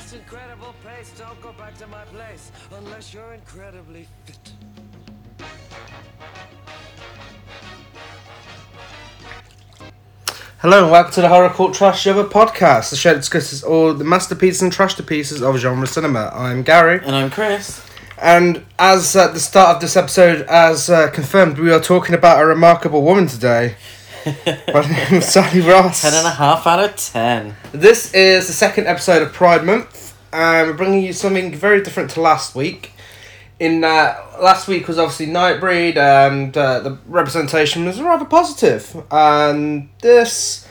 Just incredible pace. Don't go back to my place unless you're incredibly fit. Hello and welcome to the Horror Cult Trash Show podcast, the show that discusses all the masterpieces and trash pieces of genre cinema. I'm Gary, And I'm Chris. and as at the start of this episode, as uh, confirmed, we are talking about a remarkable woman today. By the name of Sally Ross. Ten and a half out of ten. This is the second episode of Pride Month, and we're bringing you something very different to last week. In uh, last week was obviously Nightbreed, and uh, the representation was rather positive, and this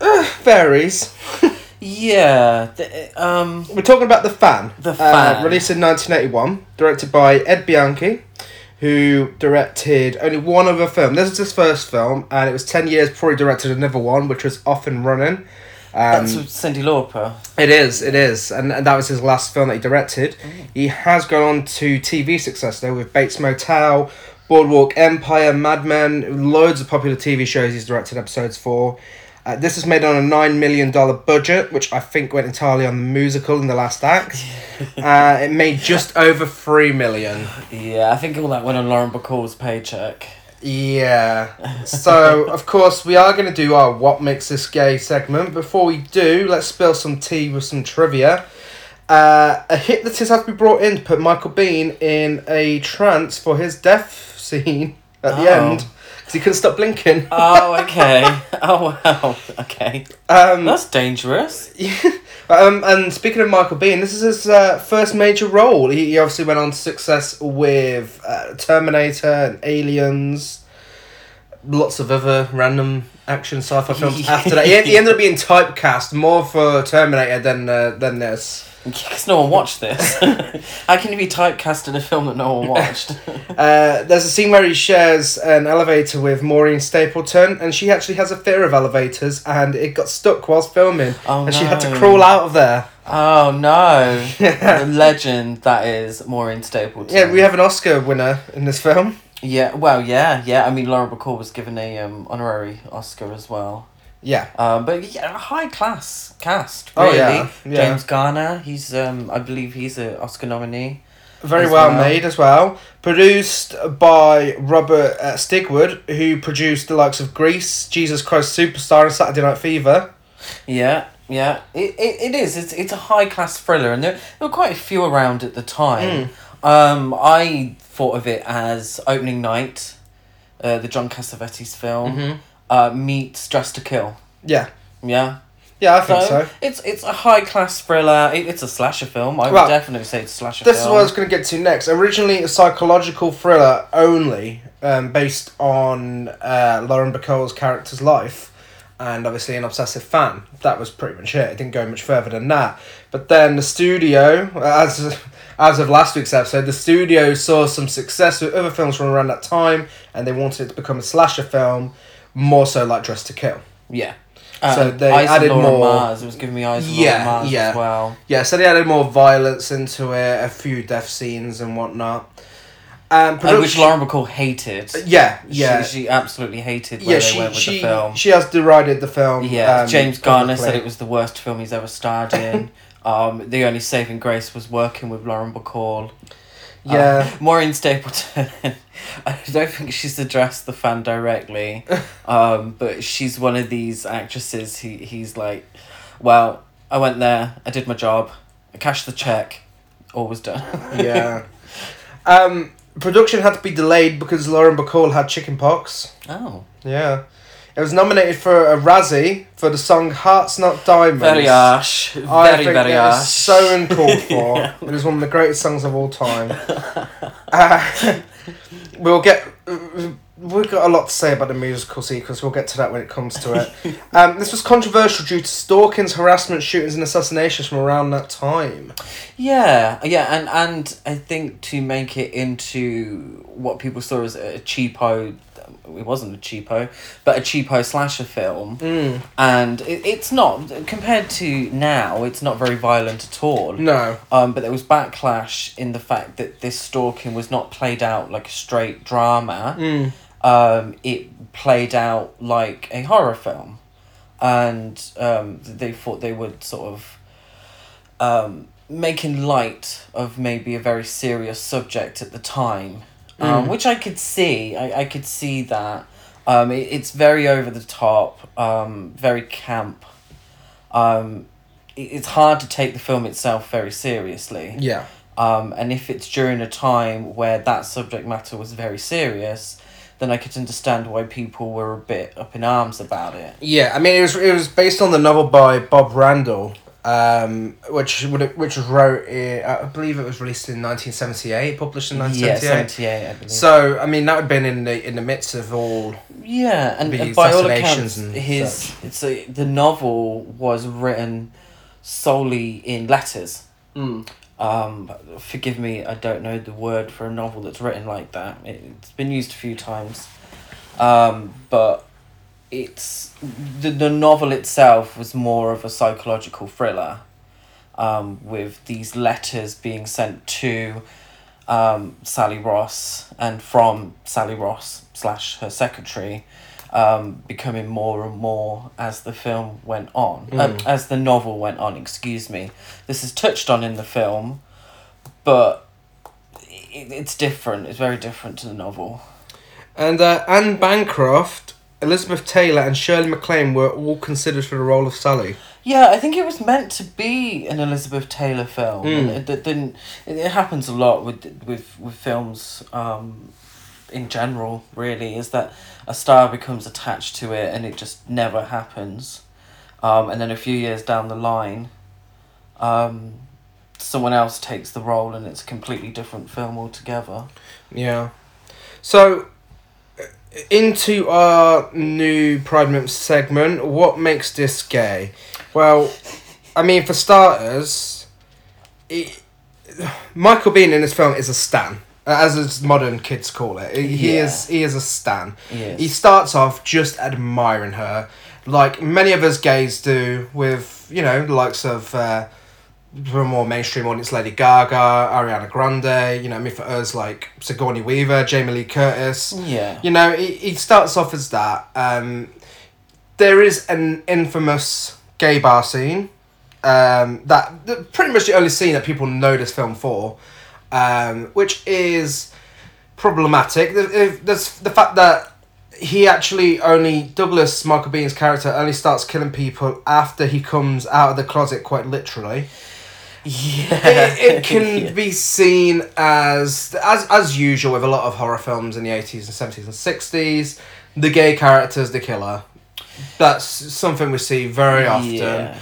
uh, varies. Yeah. The, um. We're talking about the fan. The Uh, Fan. released in nineteen eighty one, directed by Ed Bianchi, who directed only one other film. This is his first film, and it was ten years before he directed another one, which was Off and Running. Um, That's Cyndi Lauper. It is, it is, and, and that was his last film that he directed. He has gone on to TV success though with Bates Motel, Boardwalk Empire, Mad Men, loads of popular TV shows he's directed episodes for. Uh, this is made on a nine million dollar budget, which I think went entirely on the musical in the last act. uh, it made just over 3 million. Yeah, I think all that went on Lauren Bacall's paycheck. Yeah. So, of course, we are going to do our What Makes This Gay segment. Before we do, let's spill some tea with some trivia. Uh, a hypnotist has to be brought in to put Michael Biehn in a trance for his death scene at the Oh. end because he couldn't stop blinking. Oh, okay. oh, wow. Okay. Um, That's dangerous. um, and speaking of Michael Biehn, this is his uh, first major role. He, he obviously went on to success with uh, Terminator and Aliens, lots of other random action sci-fi films after that. He, he ended up being typecast more for Terminator than uh, than this. Because no one watched this. How can you be typecast in a film that no one watched? Uh, there's a scene where he shares an elevator with Maureen Stapleton, and she actually has a fear of elevators, and it got stuck whilst filming, Oh, and she had to crawl out of there. oh, no. the legend that is Maureen Stapleton. Yeah, we have an Oscar winner in this film. Yeah, well, yeah, yeah. I mean, Laura Bacall was given a um, honorary Oscar as well. Yeah. Um, but yeah, a high class cast. Oh, yeah, yeah. James Garner. He's um, I believe he's an Oscar nominee. Very well, well. made as well. Produced by Robert uh, Stigwood, who produced the likes of Grease, Jesus Christ Superstar, and Saturday Night Fever. Yeah, yeah. It, it, it is. It's it's a high class thriller, and there, there were quite a few around at the time. Hmm. Um, I thought of it as opening night, uh, the John Cassavetes film, Mm-hmm. Uh, meets Dressed to Kill. Yeah. Yeah. Yeah, I think so. It's it's a high class thriller. It, it's a slasher film. I would definitely say it's a slasher film. This is film. what I was going to get to next. Originally a psychological thriller only, um, based on uh, Lauren Bacall's character's life, and obviously an obsessive fan. That was pretty much it. It didn't go much further than that. But then the studio, as as of last week's episode, the studio saw some success with other films from around that time, and they wanted it to become a slasher film, more so like Dressed to Kill. Yeah. So Um, they Eyes added more- Mars. It was giving me eyes of Yeah, Laura Mars yeah. as well. Yeah, so they added more violence into it, a few death scenes and whatnot. Um, And which Lauren Bacall hated. Yeah, yeah. She, she absolutely hated where yeah, they she went with she, the film. she has derided the film. yeah, um, James Garner said it was the worst film he's ever starred in. um, the only saving grace was working with Lauren Bacall. Yeah, Uh, Maureen Stapleton. I don't think she's addressed the fan directly, um, but she's one of these actresses. He he's like, well, I went there, I did my job, I cashed the check, all was done. yeah. Um, production had to be delayed because Lauren Bacall had chickenpox. oh, Yeah, it was nominated for a Razzie for the song "Hearts Not Diamonds." very harsh. Very I think very it harsh. so uncalled for. It is one of the greatest songs of all time. Uh, we'll get. We've got a lot to say about the musical sequence. We'll get to that when it comes to it. Um, this was controversial due to stalkings, harassment, shootings, and assassinations from around that time. Yeah, yeah, and and I think to make it into what people saw as a cheapo, it wasn't a cheapo, but a cheapo slasher film, Mm. and it, it's not compared to now. It's not very violent at all. No. Um, but there was backlash in the fact that this stalking was not played out like a straight drama. Mm. Um, it played out like a horror film, and um, they thought they would sort of um, making light of maybe a very serious subject at the time, um, which I could see. I, I could see that. Um, it, it's very over the top, um, very camp. Um, it, it's hard to take the film itself very seriously. Yeah. Um, and if it's during a time where that subject matter was very serious, then I could understand why people were a bit up in arms about it. Yeah, I mean, it was it was based on the novel by Bob Randall, um, which would which was wrote. In, I believe it was released in nineteen seventy eight, published in nineteen seventy eight. Yeah, seventy eight. I believe. So I mean, that would have been in the in the midst of all. Yeah, and, by all accounts, his such. it's a, the novel was written solely in letters. Um, forgive me, I don't know the word for a novel that's written like that. It, it's been used a few times, um, but it's the the novel itself was more of a psychological thriller, um, with these letters being sent to um, Sally Ross and from Sally Ross slash her secretary, um, becoming more and more as the film went on, uh, as the novel went on. Excuse me. This is touched on in the film, but it, it's different. It's very different to the novel. And uh, Anne Bancroft, Elizabeth Taylor, and Shirley MacLaine were all considered for the role of Sally. Yeah, I think it was meant to be an Elizabeth Taylor film. and It, it didn't. It, it happens a lot with with with films. Um, in general, really, is that a star becomes attached to it and it just never happens, um, and then a few years down the line, um, someone else takes the role and it's a completely different film altogether. Yeah. So, into our new Pride Month segment, what makes this gay? Well, I mean, for starters, it, Michael Biehn in this film is a stan, uh, as modern kids call it. He he Yeah. is he is a stan. Yes. He starts off just admiring her, like many of us gays do, with you know the likes of. Uh, for a more mainstream audience, Lady Gaga, Ariana Grande, you know, I mean, for us, like Sigourney Weaver, Jamie Lee Curtis. Yeah. You know, he, he starts off as that. Um, there is an infamous gay bar scene um, that, that pretty much the only scene that people know this film for, um, which is problematic. There's the fact that he actually only Douglas Michael Biehn's character only starts killing people after he comes out of the closet, quite literally Yeah. it, it can Yeah. be seen as as as usual with a lot of horror films in the eighties and seventies and sixties. The gay character's the killer. That's something we see very often. Yeah.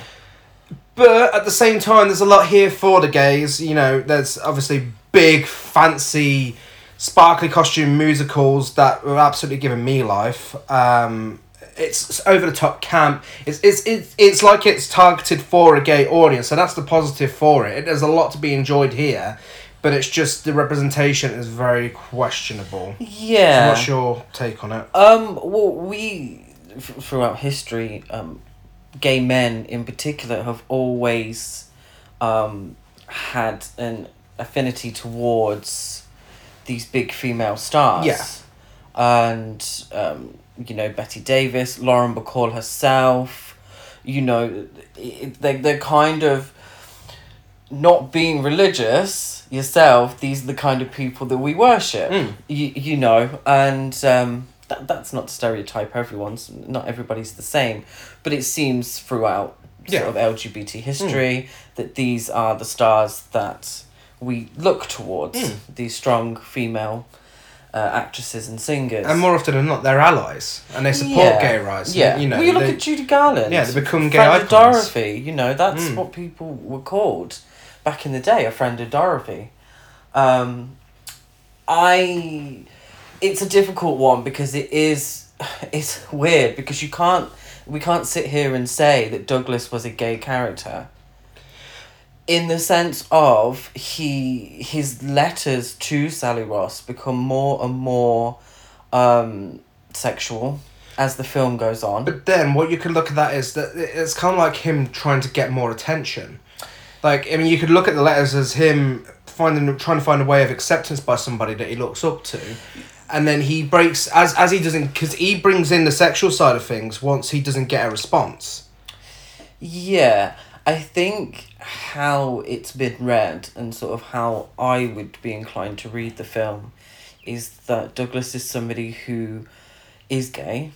But at the same time, there's a lot here for the gays. You know, there's obviously big, fancy, sparkly costume musicals that were absolutely giving me life. Um, it's over the top camp. It's, it's it's it's like it's targeted for a gay audience, so that's the positive for it. There's a lot to be enjoyed here, but it's just the representation is very questionable. So Yeah. what's your take on it? Um, well, we f- throughout history, um, gay men in particular have always um, had an affinity towards these big female stars. Yeah. And um, you know Bette Davis, Lauren Bacall herself. You know, they they're kind of not being religious yourself. These are the kind of people that we worship. Mm. You you know, and um, that that's not to stereotype everyone's. Not everybody's the same, but it seems throughout Yeah. sort of LGBT history that these are the stars that we look towards. Mm. These strong female uh, actresses and singers. And more often than not, they're allies and they support Yeah. gay rights. Yeah, you know. well, you look they- at Judy Garland. Yeah, they become gay friend of. Dorothy. You know, that's Mm. what people were called back in the day. A friend of Dorothy. Um, I, it's a difficult one because it is, it's weird because you can't, we can't sit here and say that Douglas was a gay character. In the sense of he his letters to Sally Ross become more and more um, sexual as the film goes on. But then what you could look at that is that it's kind of like him trying to get more attention. Like I mean, you could look at the letters as him finding trying to find a way of acceptance by somebody that he looks up to, and then he breaks as as he doesn't because he brings in the sexual side of things once he doesn't get a response. Yeah, I think how it's been read and sort of how I would be inclined to read the film is that Douglas is somebody who is gay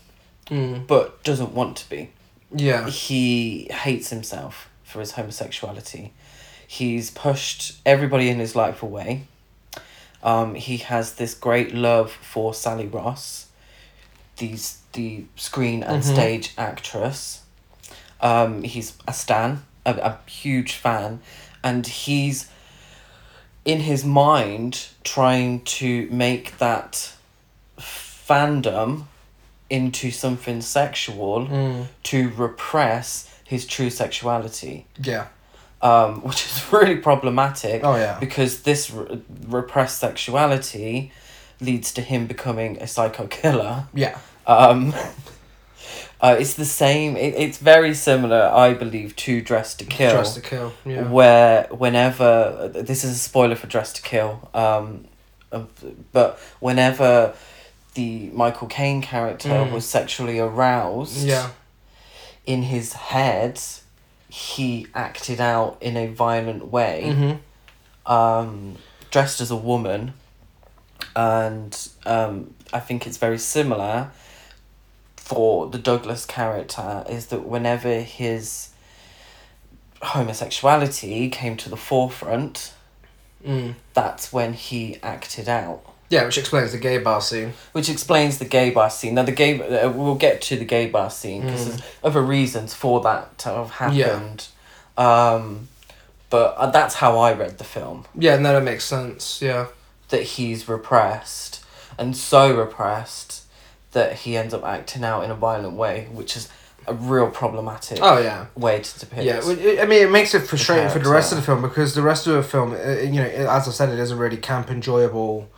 Mm. but doesn't want to be. Yeah. He hates himself for his homosexuality. He's pushed everybody in his life away. Um, he has this great love for Sally Ross, these the screen and Mhm. stage actress. Um, he's a stan, a, a huge fan, and he's in his mind trying to make that fandom into something sexual Mm. to repress his true sexuality, Yeah. um, which is really problematic Oh yeah. because this re- repressed sexuality leads to him becoming a psycho killer. Yeah. Um, uh, it's the same. It, it's very similar, I believe, to Dressed to Kill. Dressed to Kill. Yeah. Where whenever this is a spoiler for Dressed to Kill, um, but whenever the Michael Caine character Mm. was sexually aroused, Yeah. in his head, he acted out in a violent way, Mm-hmm. um, dressed as a woman, and um, I think it's very similar for the Douglas character is that whenever his homosexuality came to the forefront, Mm. that's when he acted out. Yeah, which explains the gay bar scene. Which explains the gay bar scene. Now, the gay, uh, we'll get to the gay bar scene because Mm. there's other reasons for that to have happened. Um, but uh, that's how I read the film. Yeah, no, that makes sense. Yeah. That he's repressed and so repressed that he ends up acting out in a violent way, which is a real problematic Oh yeah. way to depict. Yeah, I mean, it makes it frustrating for the rest of the film because the rest of the film, uh, you know, as I said, it is a really camp enjoyable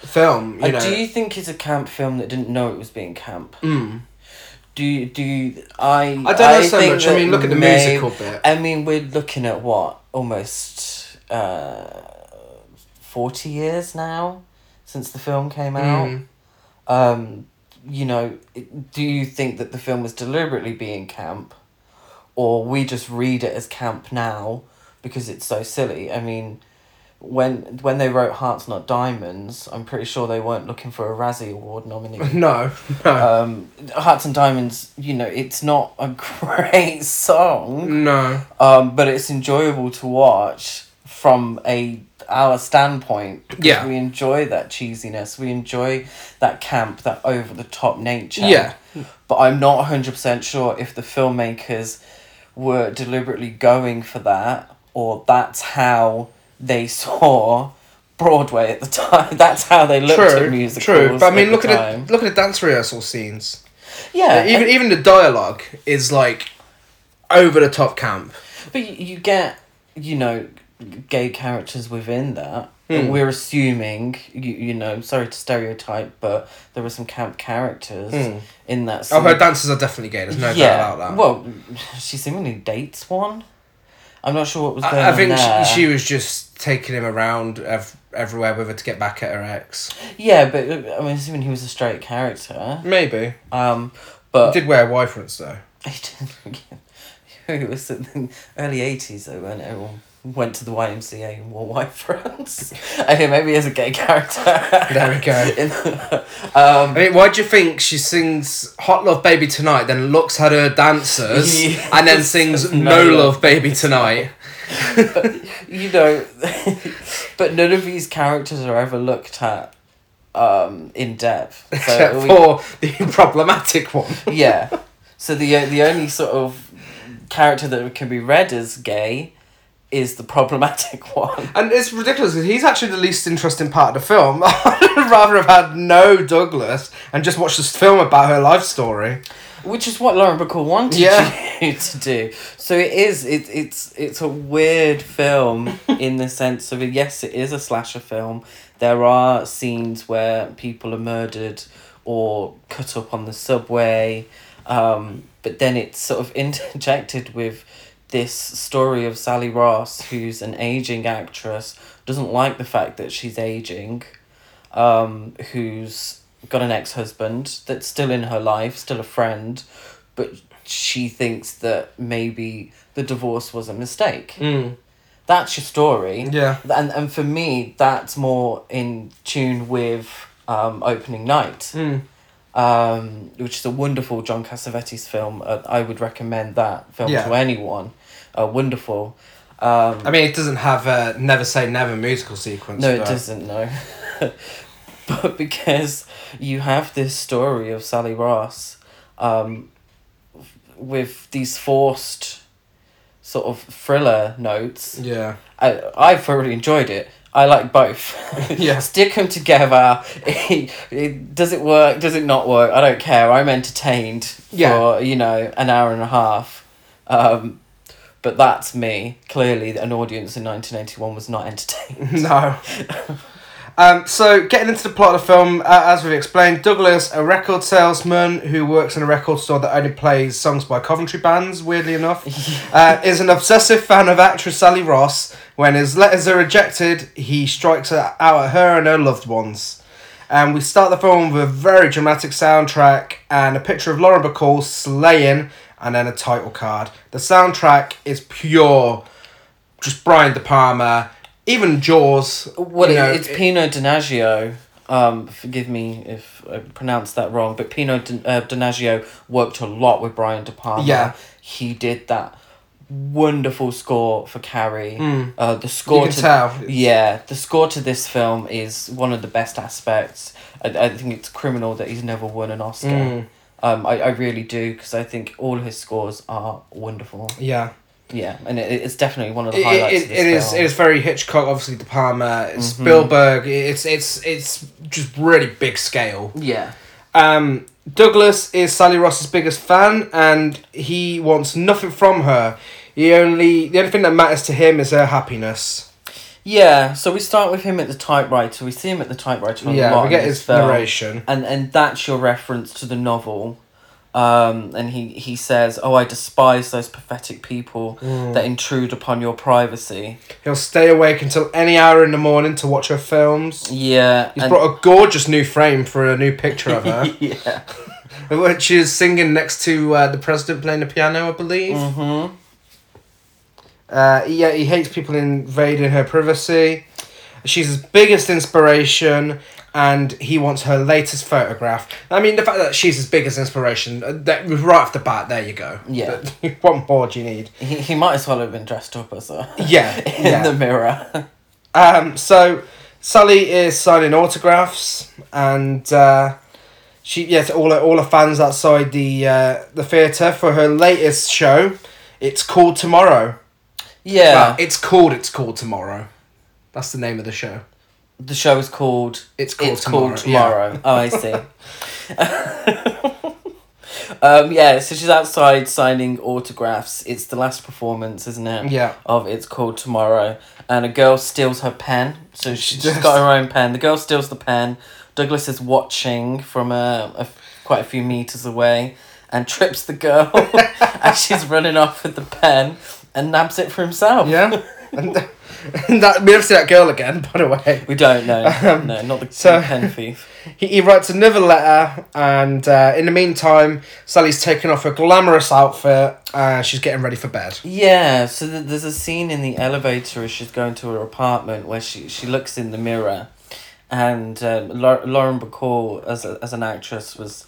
film. You Uh, know. do you think it's a camp film that didn't know it was being camp? Mm. Do you, do you, I? I don't know so think much. I mean, look at the may- musical bit. I mean, we're looking at what almost uh, forty years now since the film came out. Mm. Um, you know, do you think that the film was deliberately being camp, or we just read it as camp now because it's so silly? I mean, when when they wrote Hearts Not Diamonds, I'm pretty sure they weren't looking for a Razzie Award nominee. No, no, um, Hearts and Diamonds, you know, it's not a great song, no. um, but it's enjoyable to watch from a our standpoint. Yeah. we enjoy that cheesiness. We enjoy that camp, that over the top nature. Yeah. but I'm not hundred percent sure if the filmmakers were deliberately going for that, or that's how they saw. Broadway at the time. That's how they looked at True, musicals. true. But I mean, look at it. Look at the dance rehearsal scenes. Yeah, even even the dialogue is like over the top camp. But you get, you know, gay characters within that. Hmm. We're assuming, you, you know, sorry to stereotype, but there were some camp characters Hmm. in that. Oh, her dancers are definitely gay. There's no yeah. doubt about that. Well, she seemingly dates one. I'm not sure what was going I, I think there. she, she was just taking him around ev- everywhere with her to get back at her ex. Yeah, but uh, I'm assuming he was a straight character. Maybe. Um, but He did wear Y fronts though. He did. It was in the early 80s though when everyone went to the YMCA and wore white fronts. okay, maybe as a gay character. There we go. In um, I mean, why do you think she sings "Hot Love Baby Tonight," then looks at her dancers, Yeah. and then sings No "No, Love Baby Tonight"? you know, but none of these characters are ever looked at um, in depth. So Except we- for the problematic one. yeah. So the uh, the only sort of character that can be read as gay is the problematic one. And it's ridiculous because he's actually the least interesting part of the film. I'd rather have had no Douglas and just watch this film about her life story. Which is what Lauren Bacall wanted Yeah. you to do. So it is. It, it's it's a weird film in the sense of yes, it is a slasher film. There are scenes where people are murdered or cut up on the subway, um, but then it's sort of interjected with this story of Sally Ross, who's an aging actress, doesn't like the fact that she's aging, um, who's got an ex husband that's still in her life, still a friend, but she thinks that maybe the divorce was a mistake. Mm. That's your story. Yeah. And and for me, that's more in tune with um, opening night, Mm. um, which is a wonderful John Cassavetes film. Uh, I would recommend that film Yeah. to anyone. Uh, wonderful. Um, I mean, it doesn't have a never say never musical sequence. no, it but- doesn't. No, but because you have this story of Sally Ross, um, with these forced sort of thriller notes. Yeah. I I thoroughly enjoyed it. I like both. Yeah. Stick them together. It- does it work? Does it not work? I don't care. I'm entertained Yeah. for you know an hour and a half. Um, but that's me. Clearly, an audience in nineteen eighty one was not entertained. No. Um, so, getting into the plot of the film, uh, as we've explained, Douglas, a record salesman who works in a record store that only plays songs by Coventry bands, weirdly enough, uh, is an obsessive fan of actress Sally Ross. When his letters are rejected, he strikes out at her and her loved ones. And we start the film with a very dramatic soundtrack and a picture of Lauren Bacall slaying, and then a title card. The soundtrack is pure, just Brian De Palma, even Jaws. Well, it- know, it's Pino Donaggio. Um, forgive me if I pronounced that wrong, but Pino Don- uh, Donaggio worked a lot with Brian De Palma. Yeah. he did that wonderful score for Carrie. Uh, the score can to tell. yeah, the score to this film is one of the best aspects. I, I think it's criminal that he's never won an Oscar. Mm. Um, I, I really do because I think all his scores are wonderful. Yeah. Yeah, and it, it's definitely one of the It, highlights it, of this it is film. it is very Hitchcock, obviously De Palma, Mm-hmm. Spielberg. It's it's it's just really big scale. Yeah. Um, Douglas is Sally Ross's biggest fan, and he wants nothing from her. He only the only thing that matters to him is her happiness. Yeah, so we start with him at the typewriter. We see him at the typewriter a Yeah, we get his film. narration. and and that's your reference to the novel. Um, and he, he says, "Oh, I despise those pathetic people Mm. that intrude upon your privacy." He'll stay awake until any hour in the morning to watch her films. Yeah, He's brought a gorgeous new frame for a new picture of her, yeah, which is singing next to uh, the president playing the piano, I believe. mm-hmm. Uh, yeah, he hates people invading her privacy. She's his biggest inspiration, and he wants her latest photograph. I mean, the fact that she's his biggest inspiration, uh, that right off the bat, there you go. Yeah. what more do you need? he, he might as well have been dressed up as a Yeah, in yeah. the mirror. Um, so Sally is signing autographs, and uh, she yes, all her, all her fans outside the uh, the theater for her latest show. It's called Tomorrow. Yeah, Well, it's called It's Called Tomorrow. That's the name of the show. the show is called It's called It's Tomorrow. called tomorrow. Oh, I see. um, yeah, so she's outside signing autographs. It's the last performance, isn't it? Yeah. Of It's Called Tomorrow. And a girl steals her pen. So She she's does. got her own pen. The girl steals the pen. Douglas is watching from a, a quite a few meters away and trips the girl as she's running off with the pen and nabs it for himself. Yeah. and, and that we never see that girl again, by the way. We don't know. Um, no, not the so- pen thief. He, he writes another letter, and uh, in the meantime, Sally's taking off her glamorous outfit and she's getting ready for bed. Yeah, so th- there's a scene in the elevator as she's going to her apartment where she, she looks in the mirror, and um, Lau- Lauren Bacall as a, as an actress was,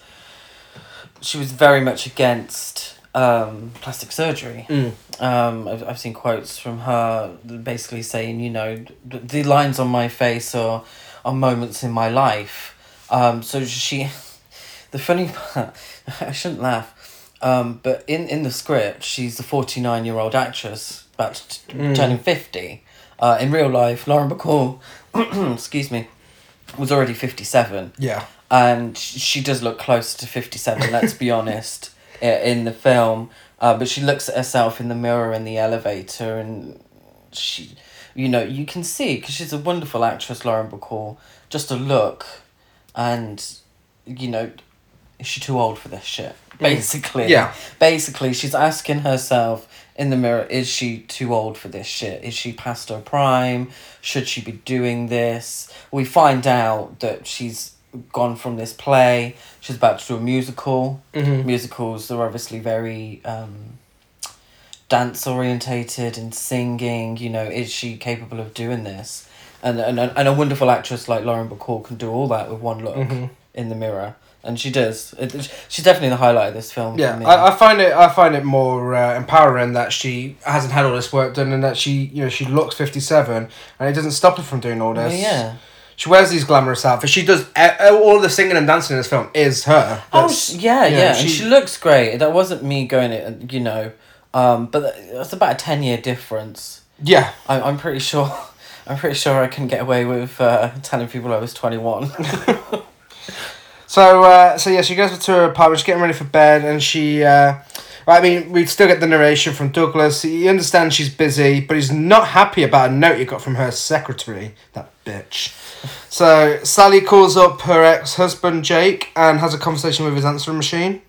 she was very much against um, plastic surgery. Um, I've, I've seen quotes from her basically saying, you know, "The- lines on my face are, are moments in my life. Um, so she, the funny part, I shouldn't laugh, um, but in, in the script, she's a 49 year old actress, about t- turning 50. Uh, in real life, Lauren Bacall, excuse me, was already 57 Yeah. and she does look close to 57 let's be honest in the film uh, but she looks at herself in the mirror in the elevator and she you know you can see because she's a wonderful actress lauren bacall. Just a look and you know is she too old for this shit? Basically. Yeah. basically she's asking herself in the mirror is she too old for this shit? Is she past her prime? Should she be doing this? We find out that she's gone from this play. She's about to do a musical. Mhm. Musicals are obviously very um, dance orientated and singing. You know, is she capable of doing this? And and and a wonderful actress like Lauren Bacall can do all that with one look Mhm. in the mirror, and she does. It, she's definitely the highlight of this film. Yeah. I, I find it I find it more uh, empowering that she hasn't had all this work done and that she you know she looks fifty seven and it doesn't stop her from doing all Well, this. yeah. She wears these glamorous outfits. She does all the singing and dancing in this film is her. Oh That's- sh- yeah, yeah, yeah, and she- she looks great. That wasn't me going it, you know, um, but th- that's about a ten year difference. yeah. I'm I'm pretty sure, I'm pretty sure I can get away with uh, telling people I was twenty one. So uh, so yeah, she goes to her apartment. She's getting ready for bed, and she. Uh, I mean, we still get the narration from Douglas. He understands she's busy, but he's not happy about a note he got from her secretary. That bitch. So Sally calls up her ex husband Jake and has a conversation with his answering machine.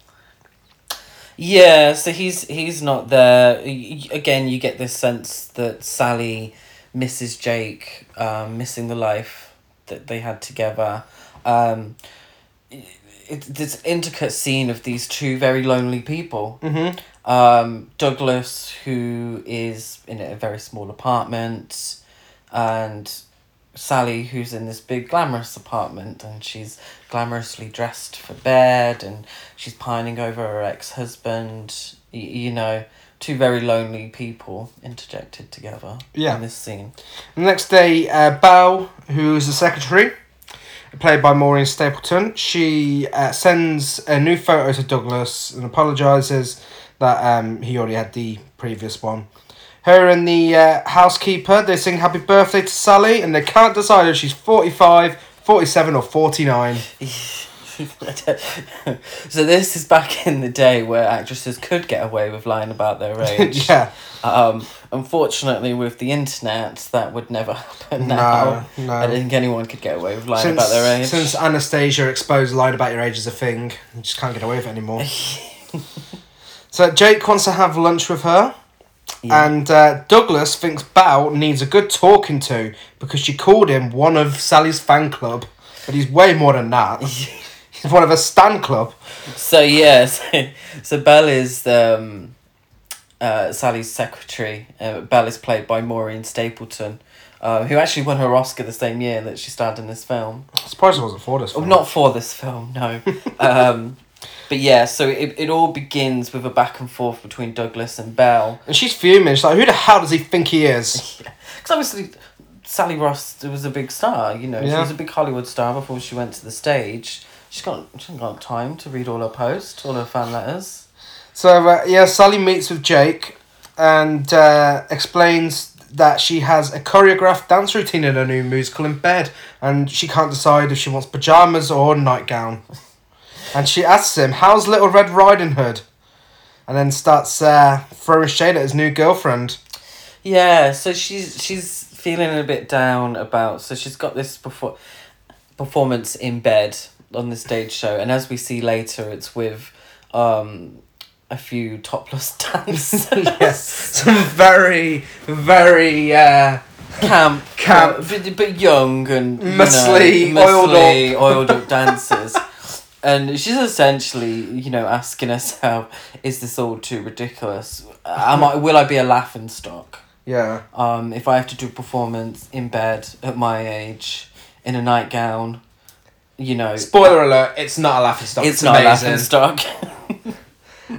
yeah, so he's he's not there. Again, you get this sense that Sally misses Jake, um, missing the life that they had together. Um, it, this intricate scene of these two very lonely people. Mm-hmm. um, Douglas, who is in a very small apartment, and Sally, who's in this big glamorous apartment, and she's glamorously dressed for bed, and she's pining over her ex husband. Y- you know, two very lonely people interjected together Yeah. in this scene. The next day, uh, Belle, who's the secretary, played by Maureen Stapleton, she uh, sends a new photo to Douglas and apologises that um, he already had the previous one. Her and the uh, housekeeper, they sing happy birthday to Sally and they can't decide if she's 45, 47 or 49. so this is back in the day where actresses could get away with lying about their age. yeah. Um, unfortunately, with the internet, that would never happen now. No, no. I don't think anyone could get away with lying Since, about their age. since Anastasia exposed lying about your age as a thing, you just can't get away with it anymore. so Jake wants to have lunch with her. Yeah. And uh, Douglas thinks Bao needs a good talking to because she called him one of Sally's fan club. But he's way more than that. He's one of a stan club. So yeah, so, so Belle is um, uh, Sally's secretary. Uh, Belle is played by Maureen Stapleton, uh, who actually won her Oscar the same year that she starred in this film. I suppose it wasn't for this. Oh, not for this film, no. um, but yeah, so it, it all begins with a back and forth between Douglas and Belle. And she's fuming. She's like, who the hell does he think he is? Because obviously, Sally Ross was a big star. You know, she was a big Hollywood star before she went to the stage. She's got she hasn't got time to read all her posts, all her fan letters. So, uh, yeah, Sally meets with Jake and uh, explains that she has a choreographed dance routine in her new musical in bed. And she can't decide if she wants pajamas or nightgown. And she asks him, How's Little Red Riding Hood? And then starts uh, throwing shade at his new girlfriend. Yeah, so she's she's feeling a bit down about. So she's got this perfor- performance in bed on the stage show, and as we see later, it's with um, a few topless dancers. yes. Some very, very. Uh, camp, Camp. but, but young and you Muscly, oiled muscly, oiled up dancers. And she's essentially, you know, asking herself, "Is this all too ridiculous? Am I? Will I be a laughing stock? yeah. Um, if I have to do a performance in bed at my age in a nightgown, you know, Spoiler alert, it's not a laughing stock. it's, not a laughing stock."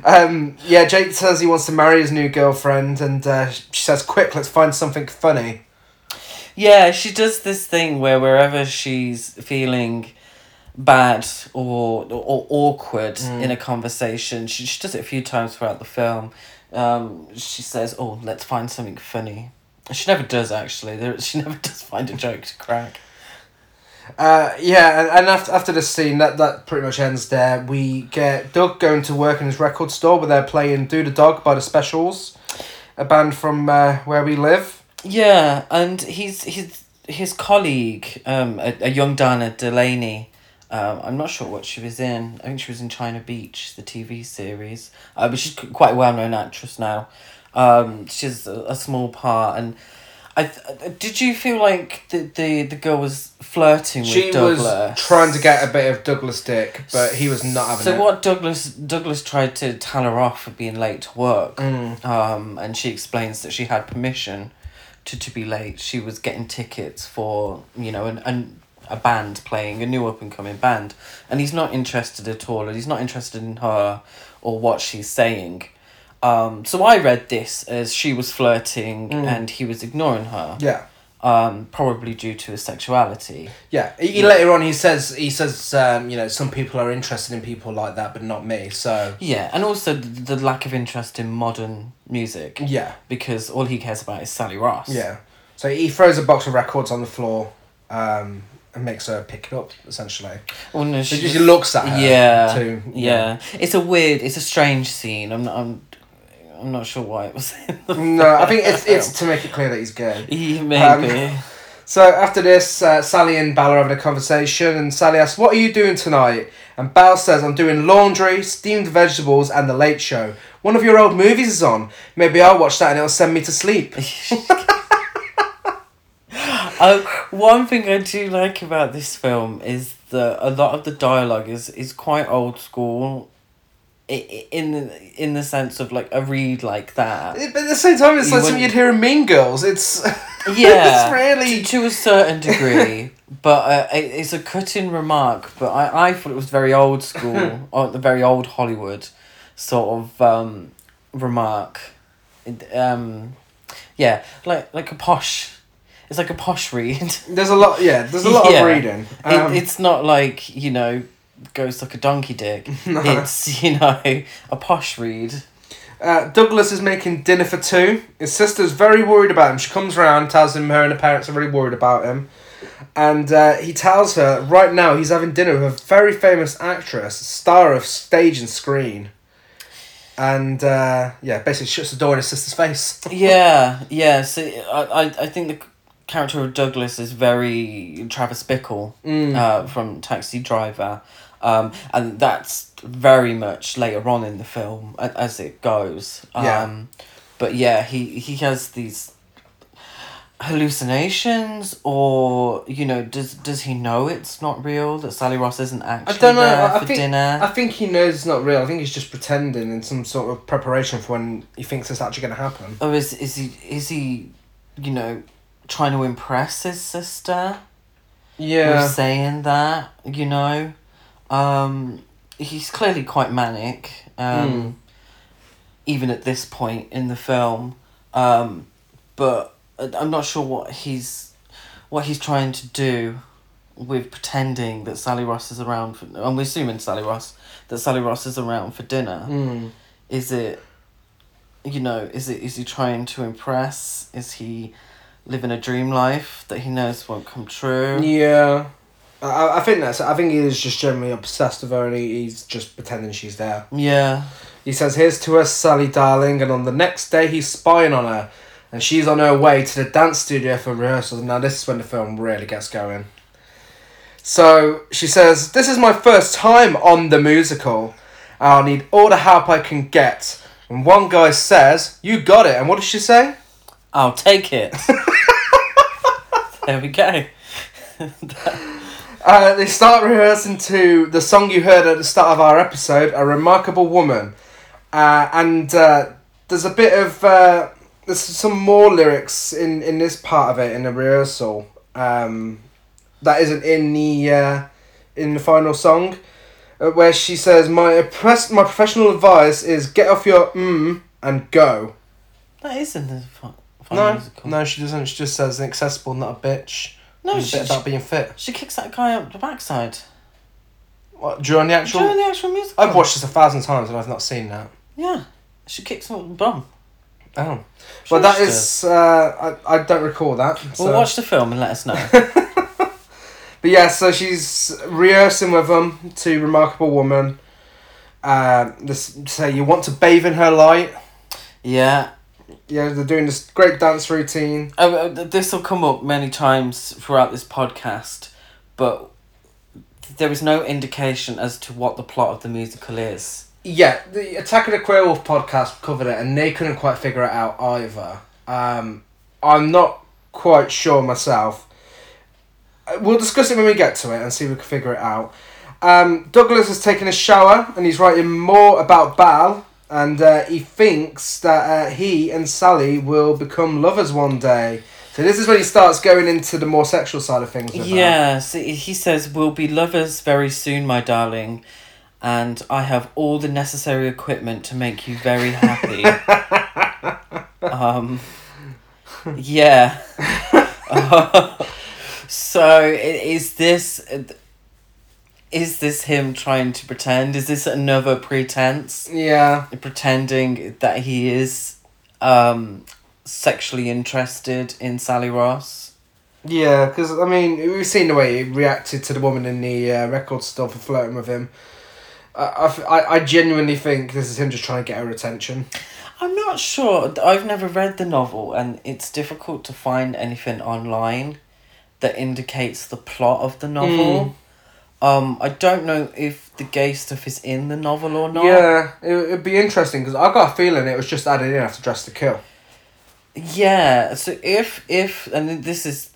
Um, yeah, Jake says he wants to marry his new girlfriend, and uh, she says, "Quick, let's find something funny." Yeah, she does this thing where wherever she's feeling bad or or awkward in a conversation, she, she does it a few times throughout the film. Um, she says, "Oh, let's find something funny." She never does actually. There, she never does find a joke to crack. Uh, yeah, and, and after after this scene, that that pretty much ends there. We get Doug going to work in his record store where they're playing "Do the Dog" by the Specials, a band from uh, where we live. Yeah, and he's his his colleague, um, a, a young Dana Delany. Um, I'm not sure what she was in. I think she was in China Beach, the TV series. Uh, but she's quite a well known actress now. Um, she's a, a small part, and I th- did you feel like the the, the girl was flirting with She Douglas? was trying to get a bit of Douglas dick, but he was not having so it. So what Douglas Douglas tried to tell her off for being late to work, Mm. um, and she explains that she had permission to, to be late. She was getting tickets for you know an, an a band playing a new up and coming band, and he's not interested at all. and He's not interested in her or what she's saying. Um, so I read this as she was flirting Mm. and he was ignoring her. Yeah. Um, probably due to his sexuality. Yeah, he, he- later on he says he says um, you know some people are interested in people like that, but not me. So Yeah, and also the, the lack of interest in modern music yeah, because all he cares about is Sally Ross. yeah. So he throws a box of records on the floor, um, and makes her pick it up. Essentially, Well, no, she just looks at her. Yeah, Too. yeah. It's a weird, it's a strange scene. I'm not, I'm, I'm not sure why it was. In the No, I think it's it's to make it clear that he's gay. Yeah, maybe. So after this, uh, Sally and Belle are having a conversation, and Sally asks, "What are you doing tonight?" And Belle says, "I'm doing laundry, steamed vegetables, and the Late Show. One of your old movies is on. Maybe I'll watch that, and it'll send me to sleep." Uh, one thing I do like about this film is that a lot of the dialogue is, is quite old school. In the, in the sense of like a read like that, But at the same time, it's You like something you'd hear in Mean Girls. It's yeah, it's really to, to a certain degree, but uh, it, it's a cut-in remark. But I, I thought it was very old school, or the very old Hollywood sort of um, remark. It, um, yeah, like like a posh. It's like a posh read. there's a lot. Yeah, there's a lot Yeah. of reading. Um, it, it's not like you know goes like a donkey dick. It's you know a posh read. Uh, Douglas is making dinner for two. His sister's very worried about him. She comes round, tells him her and her parents are really worried about him. And uh, he tells her right now he's having dinner with a very famous actress, star of stage and screen. And uh, yeah, basically shuts the door in his sister's face. Yeah, yeah. So I, I, I think the character of Douglas is very Travis Bickle Mm. uh, from Taxi Driver. Um, and that's very much later on in the film as it goes. Um, Yeah. But yeah, he, he has these hallucinations or you know does does he know it's not real that Sally Ross isn't actually I don't know. there I, for think dinner I think he knows it's not real. I think he's just pretending in some sort of preparation for when he thinks it's actually going to happen. or is is he is he you know trying to impress his sister Yeah. saying that, you know. Um, he's clearly quite manic, um, Mm. even at this point in the film. Um, but I- I'm not sure what he's what he's trying to do with pretending that Sally Ross is around for. I'm assuming Sally Ross that Sally Ross is around for dinner. Mm. Is it, you know, is it is he trying to impress? Is he living a dream life that he knows won't come true? Yeah. I, I think that's. I think he is just generally obsessed with her, and he, he's just pretending she's there. Yeah. He says, "Here's to us, Sally, darling." And on the next day, he's spying on her, and she's on her way to the dance studio for rehearsals. Now, this is when the film really gets going. So she says, "This is my first time on the musical. I'll need all the help I can get." And one guy says, "You got it." And what does she say? I'll take it. there we go. Uh, they start rehearsing to the song you heard at the start of our episode, "A Remarkable Woman," uh, and uh, there's a bit of uh, there's some more lyrics in in this part of it in the rehearsal um, that isn't in the uh, in the final song, uh, where she says, "My oppress- my professional advice is get off your mm and go." That isn't the fi- final No, musical. no, she doesn't. She just says, "Inaccessible, not a bitch." No, she, about being fit. she kicks that guy up the backside. What during the actual? During the actual musical. I've watched this a thousand times and I've not seen that. Yeah. She kicks him up the bum. Oh. Well, that is. Uh, I, I don't recall that. So. Well, watch the film and let us know. But yeah, so she's rehearsing with them to Remarkable Woman. Uh, this say you want to bathe in her light. yeah. Yeah, they're doing this great dance routine. Oh, this will come up many times throughout this podcast, but there is no indication as to what the plot of the musical is. Yeah, the Attack of the Queer Wolf podcast covered it, and they couldn't quite figure it out either. Um, I'm not quite sure myself. Uh, We'll discuss it when we get to it and see if we can figure it out. Um, Douglas has taken a shower and he's writing more about Belle, and uh, he thinks that uh, he and Sally will become lovers one day. So this is when he starts going into the more sexual side of things. Yeah, so he says, We'll be lovers very soon, my darling, and I have all the necessary equipment to make you very happy. um, yeah. so, is this. Is this him trying to pretend? Is this another pretense? Yeah. Pretending that he is um, sexually interested in Sally Ross? Yeah, because I mean, we've seen the way he reacted to the woman in the uh, record store for flirting with him. I, I, I genuinely think this is him just trying to get her attention. I'm not sure. I've never read the novel, and it's difficult to find anything online that indicates the plot of the novel. Um, I don't know if the gay stuff is in the novel or not. Yeah, it, it'd be interesting because I got a feeling it was just added in after Dressed to Kill. Yeah. So if if and this is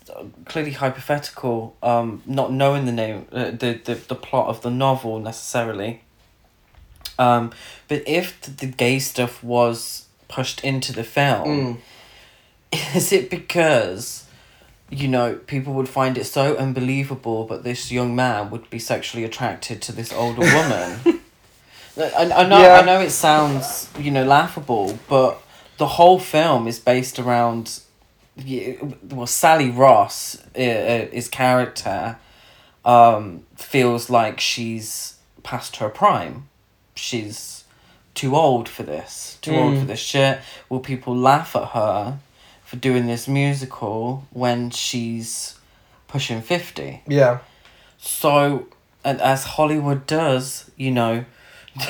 clearly hypothetical, um, not knowing the name, uh, the, the the plot of the novel necessarily. Um, but if the, gay stuff was pushed into the film, Mm. is it because you know people would find it so unbelievable but this young man would be sexually attracted to this older woman I, I know Yeah. i know it sounds you know laughable but the whole film is based around well sally ross uh, uh, his character um feels like she's past her prime she's too old for this too old Mm. for this shit will people laugh at her for doing this musical when she's pushing 50 Yeah. so and as hollywood does you know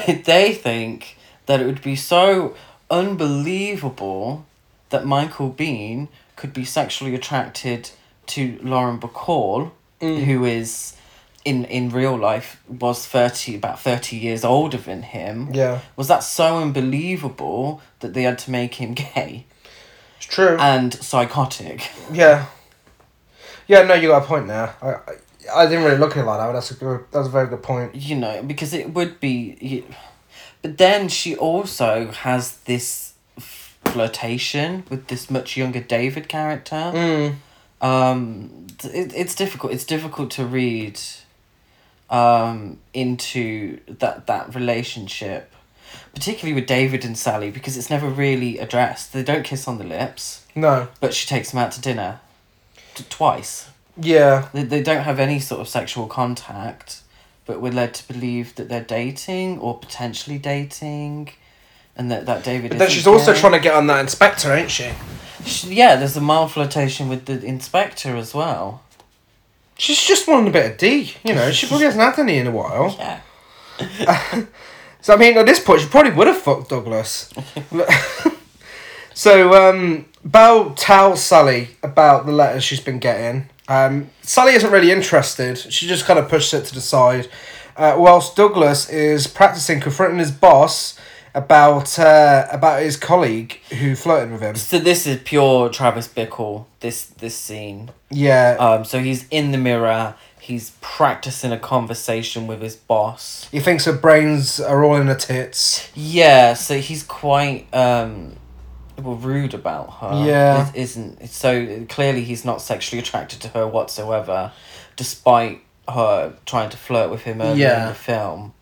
did they think that it would be so unbelievable that michael biehn could be sexually attracted to lauren bacall Mm. who is in in real life was 30 about 30 years older than him Yeah. was that so unbelievable that they had to make him gay It's true. and psychotic yeah. Yeah, no, you got a point there. I, I, I didn't really look at it like that, but that's a good, that's a very good point. you know because it would be y- but then she also has this flirtation with this much younger david character Mm. um it, it's difficult it's difficult to read um into that that relationship particularly with david and sally because it's never really addressed they don't kiss on the lips No. but she takes him out to dinner t- twice Yeah. they, they don't have any sort of sexual contact but we're led to believe that they're dating or potentially dating and that, that david But then she's also trying to get on that inspector, ain't she? She- yeah there's a mild flirtation with the inspector as well She's just wanting a bit of D, you know. She probably hasn't had any in a while. yeah So I mean, at this point, she probably would have fucked Douglas. so um, Belle tells Sally about the letters she's been getting. Um, Sally isn't really interested. She just kind of pushes it to the side, uh, whilst Douglas is practicing confronting his boss about uh, about his colleague who flirted with him. so this is pure travis bickle this this scene Yeah, um so he's in the mirror he's practicing a conversation with his boss he thinks her brains are all in her tits. Yeah, so he's quite um well rude about her. Yeah. Is- isn't so clearly he's not sexually attracted to her whatsoever, despite her trying to flirt with him earlier Yeah. in the film.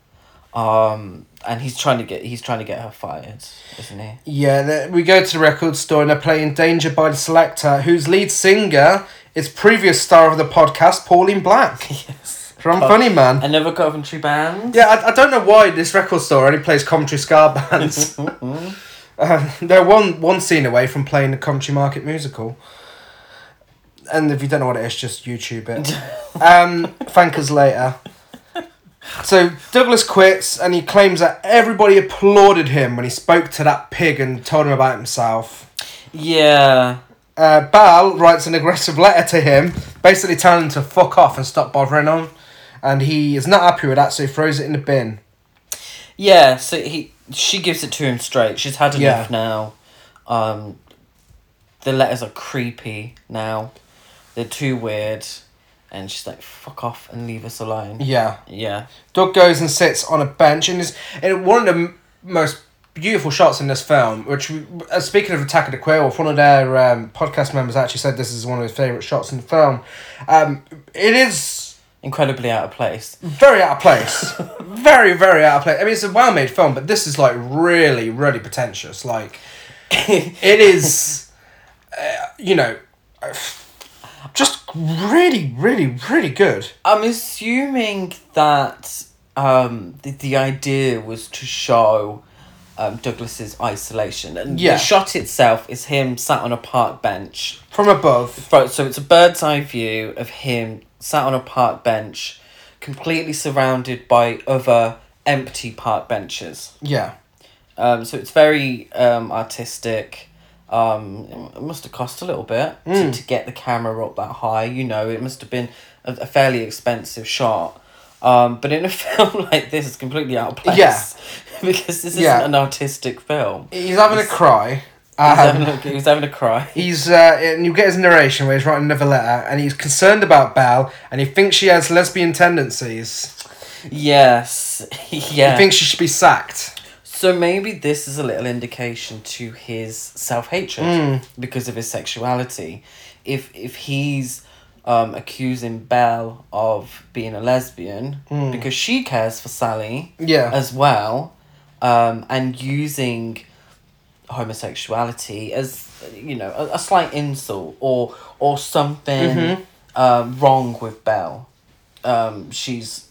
Um, and he's trying to get he's trying to get her fired, isn't he? Yeah, we go to the record store and they're playing Danger by the Selecter, whose lead singer is previous star of the podcast, Pauline Black. Yes. From Funny Man. Another Coventry band. Yeah, I, I don't know why this record store only plays Coventry ska bands. uh, they're one one scene away from playing the Coventry Market musical. And if you don't know what it is, just YouTube it. um, thank us later. So Douglas quits and he claims that everybody applauded him when he spoke to that pig and told him about himself. Yeah. Uh, Belle writes an aggressive letter to him, basically telling him to fuck off and stop bothering him. And he is not happy with that, so he throws it in the bin. Yeah, so he she gives it to him straight. She's had enough Yeah. now. Um the letters are creepy now. They're too weird, and she's like, "Fuck off and leave us alone." Yeah. Yeah. Doug goes and sits on a bench and is and one of the most beautiful shots in this film. Which, we- uh, speaking of Attack of the Wolf, one of their um, podcast members actually said this is one of his favorite shots in the film. Um, it is Incredibly out of place. very out of place, very very out of place. I mean, it's a well made film, but this is like really really pretentious. Like, it is, uh, you know. Just really, really, really good. I'm assuming that um, the, the idea was to show um, Douglas's isolation. And Yeah. the shot itself is him sat on a park bench. From above. So it's a bird's eye view of him sat on a park bench, completely surrounded by other empty park benches. Yeah. Um, so it's very um, artistic. Um, it must have cost a little bit to, to get the camera up that high. You know, it must have been a, a fairly expensive shot. Um, but in a film like this, it's completely out of place. Yeah. because this isn't an artistic film. He's having a cry. He's, Um, having, a, he's having a cry. He's uh, and you get his narration where he's writing another letter, and he's concerned about Belle, and he thinks she has lesbian tendencies. Yes. yeah. He thinks she should be sacked. So maybe this is a little indication to his self hatred Mm. because of his sexuality. If if he's um, accusing Belle of being a lesbian Mm. because she cares for Sally Yeah, as well, um, and using homosexuality as you know a, a slight insult or or something Mhm. um, wrong with Belle. Um, she's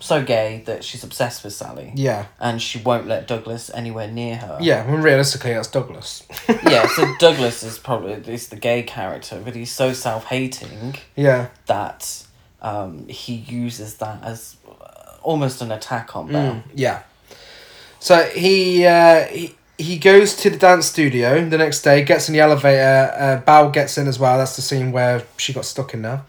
so gay that she's obsessed with Sally yeah, and she won't let Douglas anywhere near her. yeah. When realistically, that's Douglas. yeah, so Douglas is probably is the gay character, but he's so self hating yeah, that um, he uses that as uh, almost an attack on Belle. Mm, yeah. So he uh, he he goes to the dance studio the next day, gets in the elevator. Uh, Belle gets in as well. That's the scene where she got stuck in there.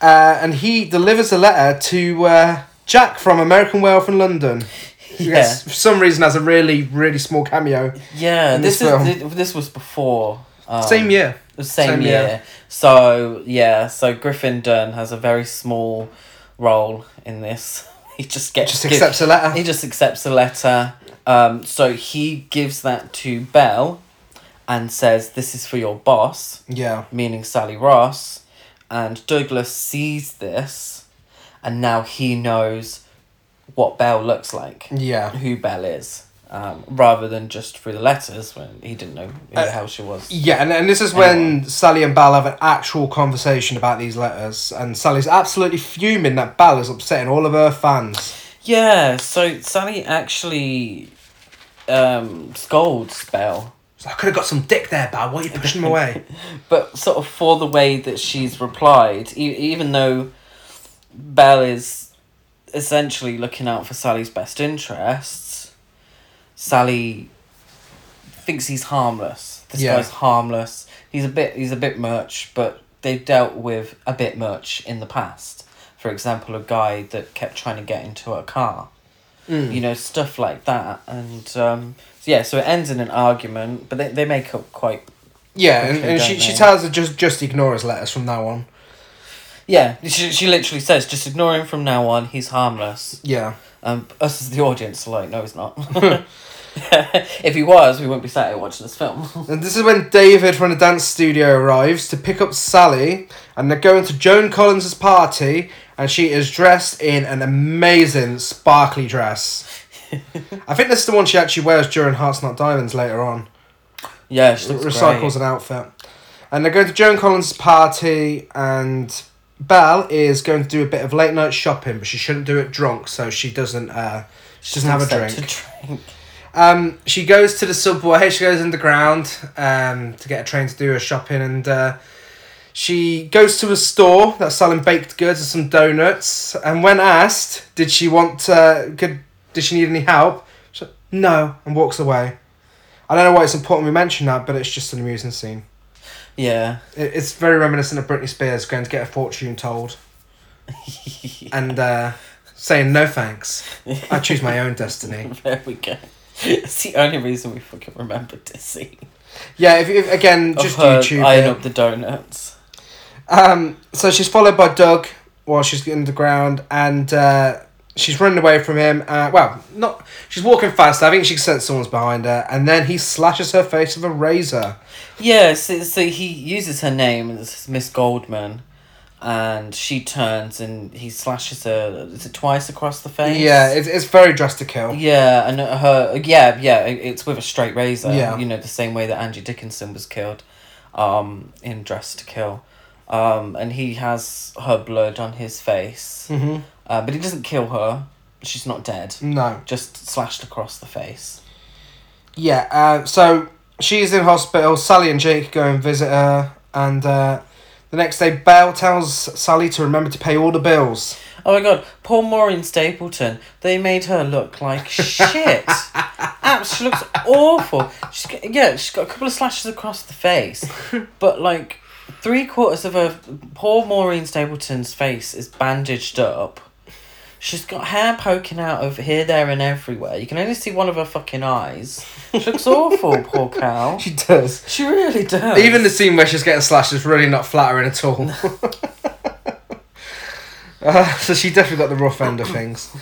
Uh, and he delivers a letter to uh, Jack from American Werewolf in London. Yeah. for some reason has a really really small cameo. Yeah, this, this is thi- this was before. Um, Same year. Same, Same year. year. So yeah, so Griffin Dunne has a very small role in this. He just gets Just give- accepts a letter. He just accepts a letter. Um, so he gives that to Belle, and says, "This is for your boss," Yeah. meaning Sally Ross. And Douglas sees this, and now he knows what Belle looks like, Yeah. who Belle is, um, rather than just through the letters when he didn't know who Uh, the hell she was. Yeah, and, and this is when Sally and Belle have an actual conversation about these letters, and Sally's absolutely fuming that Belle is upsetting all of her fans. Yeah, so Sally actually um, scolds Belle, So I could have got some dick there, Belle. Why are you pushing him away? but sort of for the way that she's replied, e- even though Belle is essentially looking out for Sally's best interests, Sally thinks he's harmless. This Yeah. guy's harmless. He's a bit he's a bit much, but they've dealt with a bit much in the past. For example, a guy that kept trying to get into a car. Mm. you know stuff like that and um yeah so it ends in an argument but they, they make up quite Yeah, and, and she, she tells her just just ignore his letters from now on. yeah she, she literally says just ignore him from now on he's harmless Yeah. um us as the audience are like no he's not if he was we wouldn't be sat here watching this film And this is when David from the dance studio arrives to pick up Sally, and they're going to Joan Collins's party, and she is dressed in an amazing sparkly dress. I think this is the one she actually wears during Hearts Not Diamonds later on. yeah she recycles great. an outfit. And they're going to Joan Collins' party, and Belle is going to do a bit of late night shopping, but she shouldn't do it drunk, so she doesn't. Uh, she doesn't have a drink. drink Um, she goes to the subway. She goes underground um, to get a train to do her shopping, and uh, she goes to a store that's selling baked goods and some donuts. And when asked, did she want, uh, could, did she need any help? She said, no, and walks away. I don't know why it's important we mention that, but it's just an amusing scene. yeah It, it's very reminiscent of Britney Spears going to get a fortune told and uh, saying no thanks. I choose my own destiny. there we go it's the only reason we fucking remember this scene Yeah, if, if again, just of her YouTube. eyeing it. up the donuts. Um, so she's followed by Doug while she's in the ground, and uh, she's running away from him. Uh, well, not she's walking fast. I think she senses someone's behind her, and then he slashes her face with a razor. Yeah, so, so he uses her name as Miss Goldman, and she turns and he slashes her. Is it twice across the face? Yeah, it's, it's very dressed to kill. Yeah, and her yeah yeah it's with a straight razor. Yeah. you know the same way that Angie Dickinson was killed, um, in Dressed to Kill, um, and he has her blood on his face, hmm uh, but he doesn't kill her. She's not dead. No. Just slashed across the face. Yeah. Uh, so she's in hospital. Sally and Jake go and visit her, and uh, the next day, Belle tells Sally to remember to pay all the bills. Oh my god, poor Maureen Stapleton. They made her look like shit. Abs, she looks awful. She's got, yeah, she's got a couple of slashes across the face, but like three quarters of her poor Maureen Stapleton's face is bandaged up. She's got hair poking out over here, there, and everywhere. You can only see one of her fucking eyes. She looks awful, poor cow. She does. She really does. Even the scene where she's getting slashed is really not flattering at all. uh, so she definitely got the rough end of things.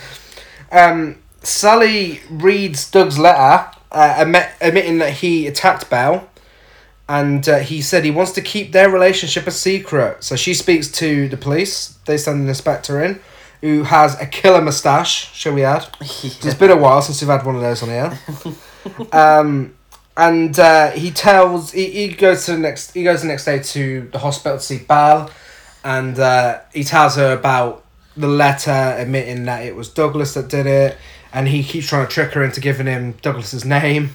Um, Sally reads Doug's letter, uh, admit, admitting that he attacked Belle, and uh, he said he wants to keep their relationship a secret. So she speaks to the police. They send an inspector in, who has a killer moustache. Shall we add? It's been a while since we've had one of those on here. um, and uh, he tells he, he goes to the next he goes the next day to the hospital to see Belle, and uh, he tells her about the letter admitting that it was Douglas that did it, and he keeps trying to trick her into giving him Douglas's name.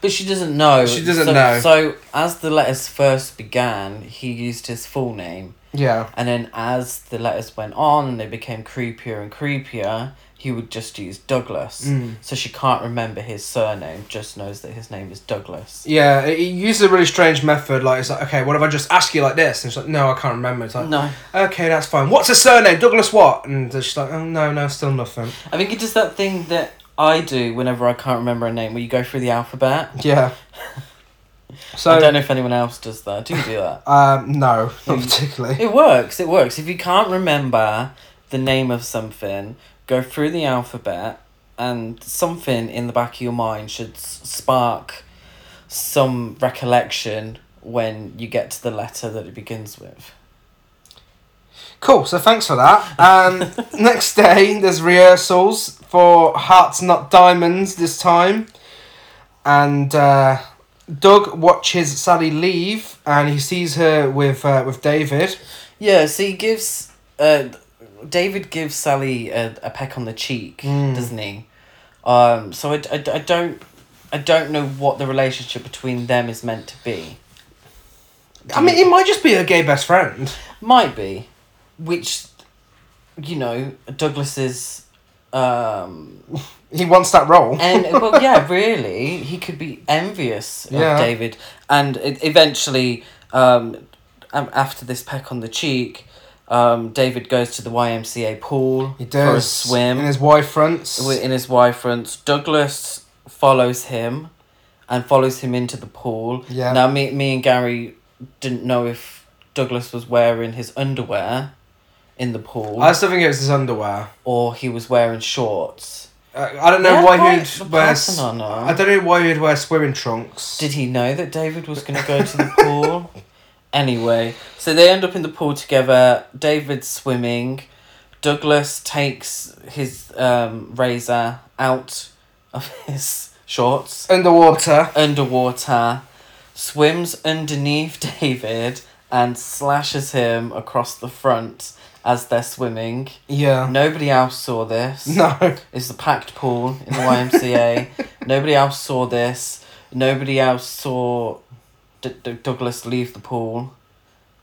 But she doesn't know. She doesn't so, know. So as the letters first began, he used his full name, Yeah, and then as the letters went on and they became creepier and creepier, he would just use Douglas. Mm. So she can't remember his surname; just knows that his name is Douglas. yeah. He uses a really strange method. Like it's like, okay, what if I just ask you like this? And she's like, no, I can't remember. It's like, No, okay, that's fine. What's his surname? Douglas what? And she's like, oh no, no, still nothing. I think he does that thing that I do whenever I can't remember a name, where you go through the alphabet. Yeah. So I don't know if anyone else does that. Do you do that? Um, no, not Mm. particularly. It works. It works. If you can't remember the name of something, go through the alphabet, and something in the back of your mind should s- spark some recollection when you get to the letter that it begins with. Cool. So thanks for that. Um, next day, there's rehearsals for Hearts Not Diamonds this time, and uh, Doug watches Sally leave, and he sees her with uh, with David. Yeah. So he gives. Uh, David gives Sally a, a peck on the cheek, Mm. doesn't he? Um. So I, I, I don't. I don't know what the relationship between them is meant to be. I mean, it might just be a gay best friend. Might be, which, you know, Douglas's, um, He wants that role. and well, yeah, really, he could be envious of Yeah. David, and it, eventually, um, um, after this peck on the cheek, um, David goes to the YMCA pool He for a swim in his Y-fronts. wi- in his Y-fronts. Douglas follows him, and follows him into the pool. Yeah. Now, me, me and Gary didn't know if Douglas was wearing his underwear in the pool I still think it was his underwear. or he was wearing shorts. Uh, I don't know why quite he'd wear. s- on her. I don't know why he'd wear swimming trunks. Did he know that David was going to go to the pool? Anyway, so they end up in the pool together. David's swimming. Douglas takes his um, razor out of his shorts Underwater. underwater, swims underneath David, and slashes him across the front as they're swimming. Yeah. Nobody else saw this. No. It's the packed pool in the YMCA. Nobody else saw this. Nobody else saw D- D- Douglas leave the pool.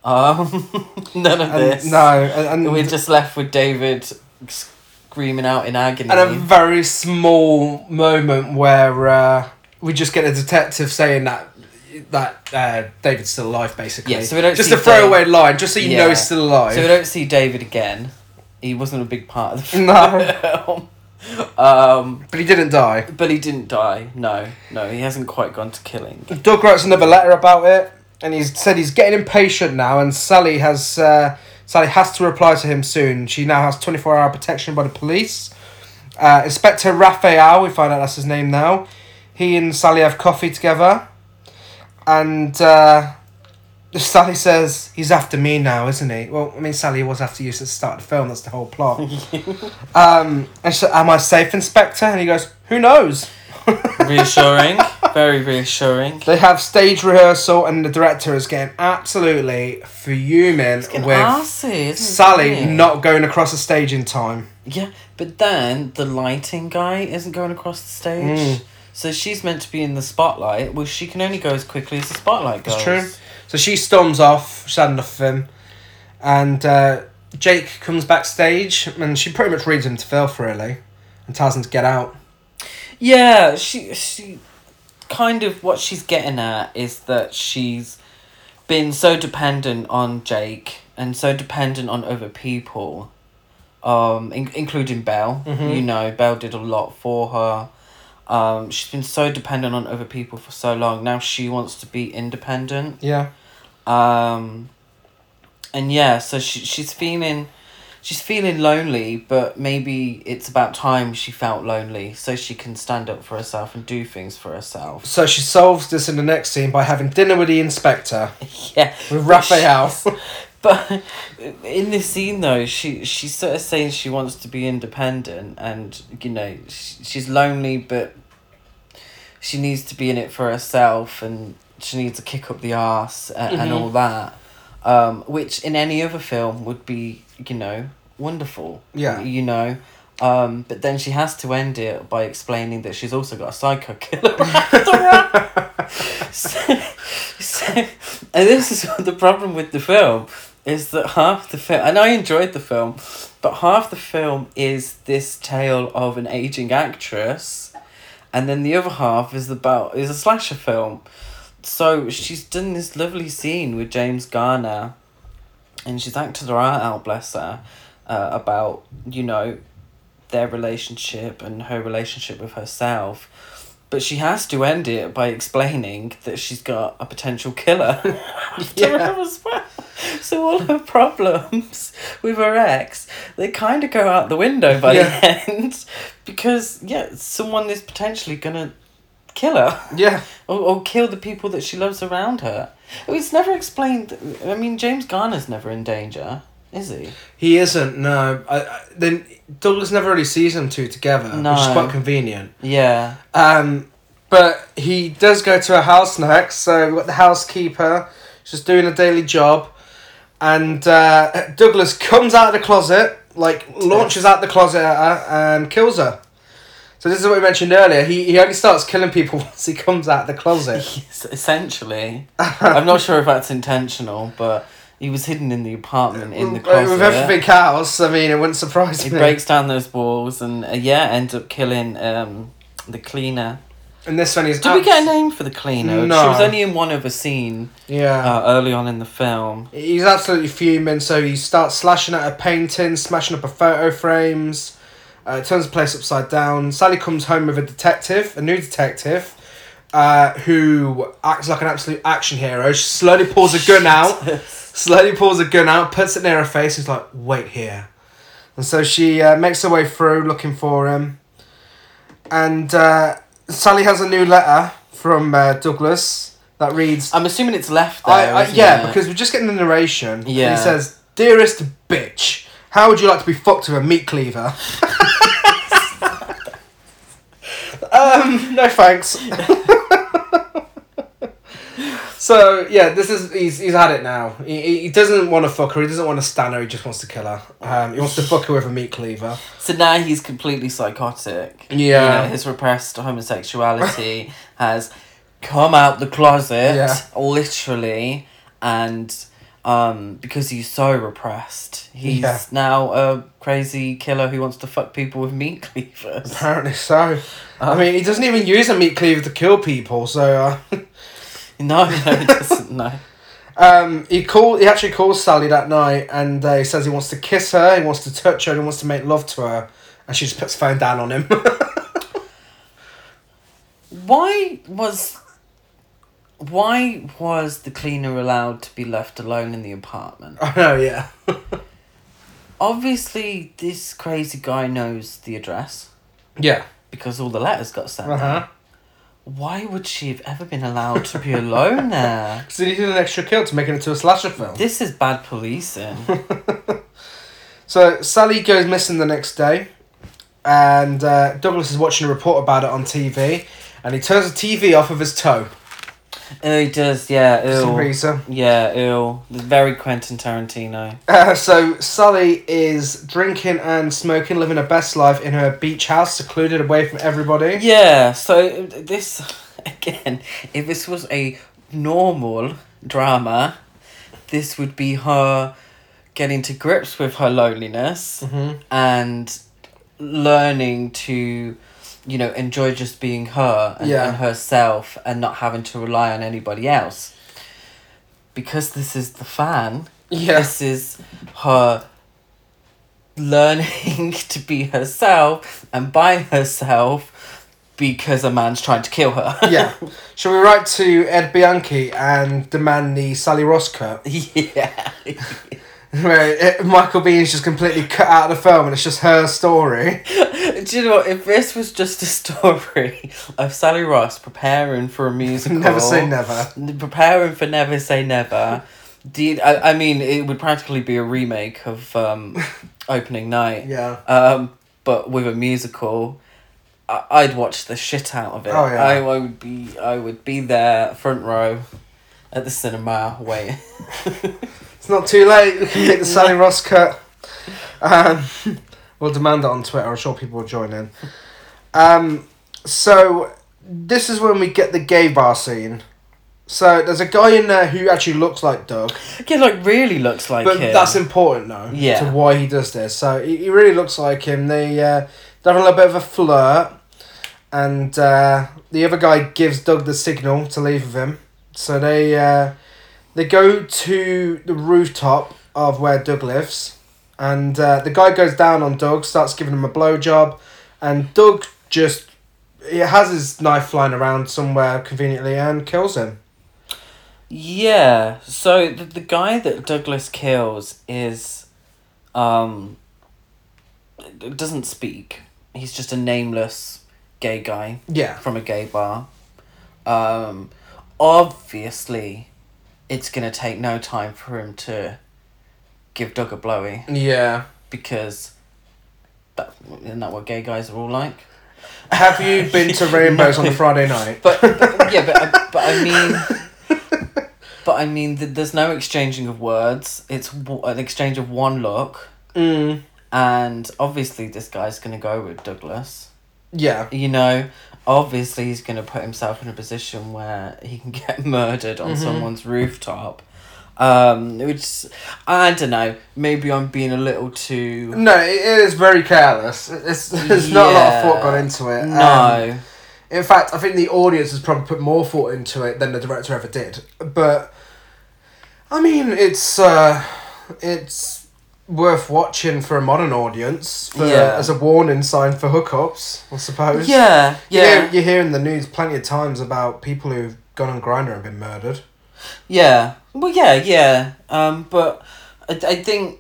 Um, none of And, this. no. And, and We're just left with David screaming out in agony. and a very small moment where uh, we just get a detective saying that that uh, David's still alive, basically. Yeah, so we don't just see a throwaway line, just so you know he's still alive. So we don't see David again. He wasn't a big part of the No. film. Um, But he didn't die. but he didn't die. No, no, he hasn't quite gone to killing. Doug writes another letter about it, and he's said he's getting impatient now, and Sally has uh, Sally has to reply to him soon. She now has twenty four hour protection by the police. Uh, Inspector Raphael, we find out that's his name now. He and Sally have coffee together, and uh, Sally says he's after me now, isn't he? Well, I mean, Sally was after you at the start of the film. That's the whole plot. um, and she said, "Am I safe, Inspector?" And he goes, "Who knows." Reassuring, very reassuring. They have stage rehearsal, and the director is getting absolutely fuming with arsey, Sally he? not going across the stage in time. Yeah, but then the lighting guy isn't going across the stage. Mm. So she's meant to be in the spotlight. Well, she can only go as quickly as the spotlight goes. It's true. So she storms off. She's had enough of him, and uh, Jake comes backstage, and she pretty much reads him to filth, really, and tells him to get out. Yeah, she she kind of what she's getting at is that she's been so dependent on Jake and so dependent on other people, um, in- including Belle. Mhm. You know, Belle did a lot for her. Um, she's been so dependent on other people for so long. Now she wants to be independent. Yeah. Um, and yeah, so she she's feeling, she's feeling lonely, but maybe it's about time she felt lonely, so she can stand up for herself and do things for herself. So she solves this in the next scene by having dinner with the inspector Yeah, with Raphael. But in this scene though, she she's sort of saying she wants to be independent, and you know she, she's lonely, but she needs to be in it for herself, and she needs to kick up the arse and, and Mhm. all that, um, which in any other film would be you know wonderful. Yeah. you know. Um, but then she has to end it by explaining that she's also got a psycho killer after her. so, so, and this is the problem with the film is that half the film, and I enjoyed the film, but half the film is this tale of an aging actress, and then the other half is about is a slasher film. So she's done this lovely scene with James Garner, and she's acted her heart out, bless her, uh, about you know their relationship and her relationship with herself. But she has to end it by explaining that she's got a potential killer Yeah. her as well. So all her problems with her ex, they kind of go out the window by Yeah. the end because yeah, someone is potentially gonna kill her yeah. or, or kill the people that she loves around her. It's never explained. I mean, James Garner's never in danger, is he? He isn't, no. I, I, then Douglas never really sees them two together, no. which is quite convenient. Yeah. Um, but he does go to a house next, so we've got the housekeeper, she's doing a daily job, and uh, Douglas comes out of the closet, like launches out the closet at her and kills her. So this is what we mentioned earlier. He, he only starts killing people once he comes out of the closet. Yes, essentially. I'm not sure if that's intentional, but he was hidden in the apartment in the closet. With everything else, I mean, it wouldn't surprise He me. breaks down those walls and uh, yeah, ends up killing um the cleaner. And this one is. Did we get a name for the cleaner? No. She was only in one other scene Yeah. uh, early on in the film. He's absolutely fuming, so he starts slashing at her painting, smashing up her photo frames, uh, turns the place upside down. Sally comes home with a detective, a new detective, uh, who acts like an absolute action hero. She slowly pulls a gun out, slowly pulls a gun out, puts it near her face, and is like, wait here. And so she uh, makes her way through looking for him. And uh, Sally has a new letter from uh, Douglas that reads I'm assuming it's left there. I, I, yeah, it? because we're just getting the narration. and Yeah. He says, Dearest bitch, how would you like to be fucked with a meat cleaver? um, no thanks. so, yeah, this is, he's, he's had it now. He, he- doesn't want to fuck her, he doesn't want to stand her, he just wants to kill her. Um, he wants to fuck her with a meat cleaver. So now he's completely psychotic. Yeah. You know, his repressed homosexuality has come out the closet, Yeah. literally, and um, because he's so repressed, he's Yeah. now a crazy killer who wants to fuck people with meat cleavers. Apparently so. I mean, he doesn't even use a meat cleaver to kill people, so. Uh, No, no, he doesn't. No. Um, he call he actually calls Sally that night, and uh, he says he wants to kiss her, he wants to touch her, and he wants to make love to her. and she just puts the phone down on him. Why was why was the cleaner allowed to be left alone in the apartment? I know, yeah. Obviously, this crazy guy knows the address yeah. because all the letters got sent. Uh huh. Why would she have ever been allowed to be alone there? So they needed an extra kill to make it into a slasher film. This is bad policing. So Sally goes missing the next day, and uh, Douglas is watching a report about it on TV, and he turns the TV off of his toe. Oh, he does, yeah. Some Ew. reason. Yeah, ew. Very Quentin Tarantino. Uh, so Sally is drinking and smoking, living her best life in her beach house, secluded away from everybody. Yeah, so this, again, if this was a normal drama, this would be her getting to grips with her loneliness Mhm. and learning to, you know, enjoy just being her and, Yeah. and herself and not having to rely on anybody else. Because this is the fan, Yeah. this is her learning to be herself and by herself because a man's trying to kill her. yeah. Shall we write to Ed Bianchi and demand the Sally Ross cut? yeah. Where it, Michael Biehn's just completely cut out of the film and it's just her story. Do you know what? If this was just a story of Sally Ross preparing for a musical, Never say never. preparing for Never Say Never. You, I, I mean, it would practically be a remake of um, Opening Night. Yeah. Um, but with a musical, I, I'd watch the shit out of it. Oh, yeah. I, I would be I would be there front row at the cinema waiting. It's not too late. We can get the Sally Ross cut. Um, we'll demand it on Twitter. I'm sure people will join in. Um, so this is when we get the gay bar scene. So there's a guy in there who actually looks like Doug, yeah, like really looks like but him. that's important though. Yeah. To why he does this. So he, he really looks like him. They uh, they're having a little bit of a flirt, and uh, the other guy gives Doug the signal to leave with him. So they uh, they go to the rooftop of where Doug lives, and uh, the guy goes down on Doug, starts giving him a blowjob, and Doug just he has his knife flying around somewhere conveniently and kills him. Yeah. So the, the guy that Douglas kills is, um, doesn't speak. He's just a nameless gay guy Yeah. from a gay bar. Um, obviously, it's gonna take no time for him to give Doug a blowy Yeah. because that isn't that what gay guys are all like. Have you been to Rainbows on a Friday night? But, but yeah, but I- but I mean, but I mean, th- there's no exchanging of words. It's w- an exchange of one look, Mm. and obviously this guy's gonna go with Douglas. Yeah. You know, obviously he's gonna put himself in a position where he can get murdered on Mhm. someone's rooftop. Um, which I don't know. Maybe I'm being a little too. No, it is very careless. It's, there's not a lot of thought gone into it. Um, No. in fact, I think the audience has probably put more thought into it than the director ever did. But I mean, it's uh, it's worth watching for a modern audience for, Yeah. as a warning sign for hookups, I suppose. Yeah, You yeah. hear, you hear in the news plenty of times about people who've gone on Grindr and been murdered. Yeah. Well, yeah, yeah. Um, but I, I think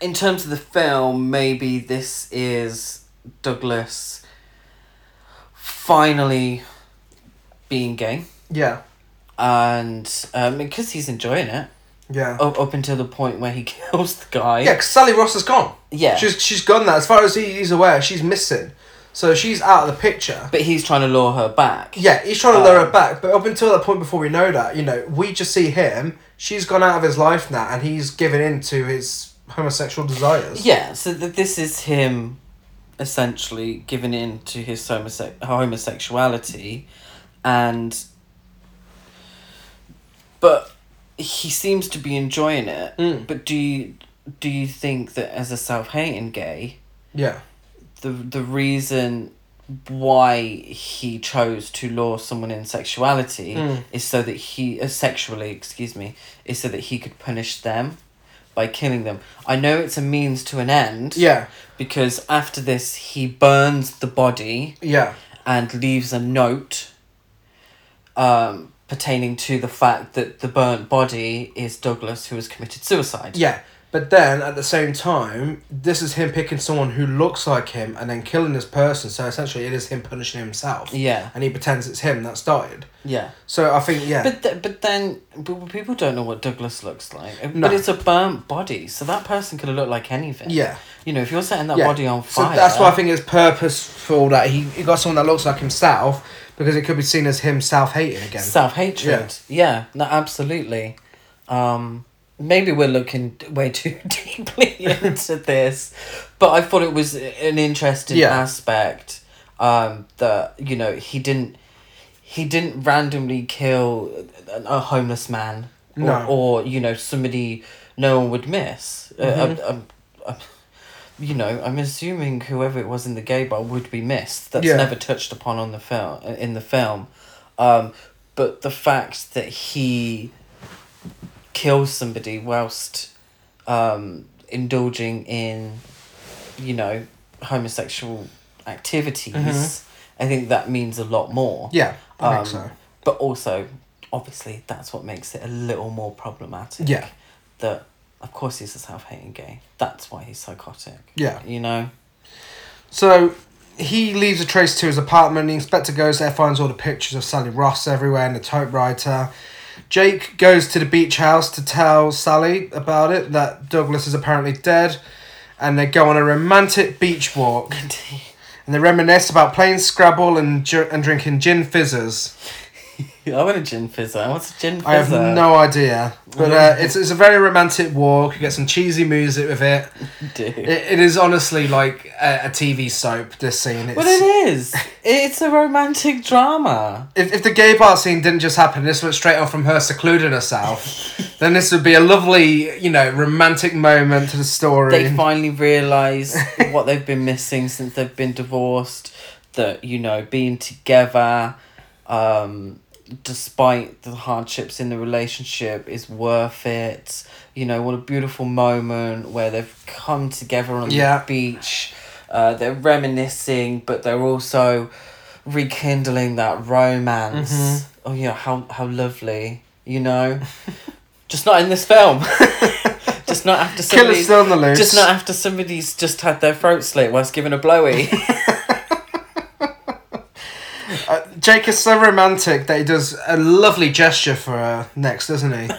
in terms of the film, maybe this is Douglas finally being gay, Yeah, and um, because he's enjoying it yeah. up, up until the point where he kills the guy. Yeah, because Sally Ross is gone. Yeah. She's she's gone now. As far as he's aware, she's missing. So she's out of the picture. but he's trying to lure her back. Yeah, he's trying to lure her Um, back, but up until that point before we know that, you know, we just see him. She's gone out of his life now, and he's given in to his homosexual desires. Yeah, so th- this is him essentially giving in to his homose- homosexuality and but he seems to be enjoying it. Mm. But do you do you think that as a self-hating gay, Yeah. the the reason why he chose to lure someone in sexuality Mm. is so that he uh, sexually excuse me is so that he could punish them by killing them. I know it's a means to an end. Yeah, Because after this, he burns the body yeah, and leaves a note um, pertaining to the fact that the burnt body is Douglas who has committed suicide. yeah. But then at the same time, this is him picking someone who looks like him and then killing this person. So essentially, it is him punishing himself. Yeah. and he pretends it's him that started. Yeah. So I think yeah, But th- but then but people don't know what Douglas looks like. No. But it's a burnt body, so that person could have looked like anything. yeah. You know, if you're setting that yeah. body on fire. So that's why I think it's purposeful that he, he got someone that looks like himself because it could be seen as him self hating again. self hatred. Yeah. yeah. no, absolutely. Um, maybe we're looking way too deeply into this, but I thought it was an interesting Yeah. aspect. Um, that you know he didn't he didn't randomly kill a, homeless man or, No. or you know somebody no one would miss. Uh, Mhm. um, um, um, you know, I'm assuming whoever it was in the gay bar would be missed. That's Yeah. never touched upon on the film in the film. Um, but the fact that he kills somebody whilst um, indulging in, you know, homosexual activities, Mhm. I think that means a lot more. Yeah, I Um, think so. But also, obviously, that's what makes it a little more problematic. Yeah. That, of course, he's a self hating gay. That's why he's psychotic. Yeah. You know? So he leaves a trace to his apartment. The inspector goes there, finds all the pictures of Sally Ross everywhere and the typewriter. Jake goes to the beach house to tell Sally about it that Douglas is apparently dead, and they go on a romantic beach walk. And they reminisce about playing Scrabble and and drinking gin fizzers. I want a gin fizzer. What's a gin fizzer? I have no idea, but uh, it's it's a very romantic walk. You get some cheesy music with it. Dude. It, it is honestly like a, a TV soap. This scene. It's, But it is. It's a romantic drama. if, if the gay bar scene didn't just happen, this went straight off from her secluding herself, then this would be a lovely, you know, romantic moment to the story. They finally realise what they've been missing since they've been divorced. That, you know, being together, um, despite the hardships in the relationship, is worth it. You know, what a beautiful moment where they've come together on Yeah. the beach. Uh, they're reminiscing, but they're also rekindling that romance. Mhm. Oh, yeah, how, how lovely, you know? Just not in this film. just not after somebody. Still on the loose. Just not after somebody's just had their throat slit whilst giving a blowy. Jake is so romantic that he does a lovely gesture for her next, doesn't he?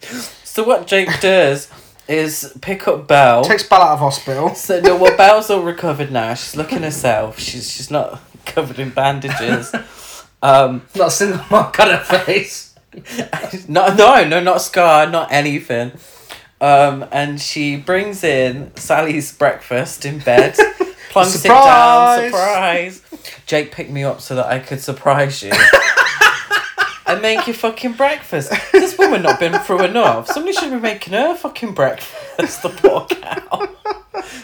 so what Jake does is pick up Belle. Takes Belle out of hospital. so no, well, Belle's all recovered now. She's looking herself. She's she's not covered in bandages. Um, Not a single mark on her face. no, no, no, not a scar, not anything. Um, and she brings in Sally's breakfast in bed. Plunks it down, Surprise! surprise. Jake picked me up so that I could surprise you. and make you fucking breakfast. This woman not been through enough. Somebody should be making her fucking breakfast, the poor cow.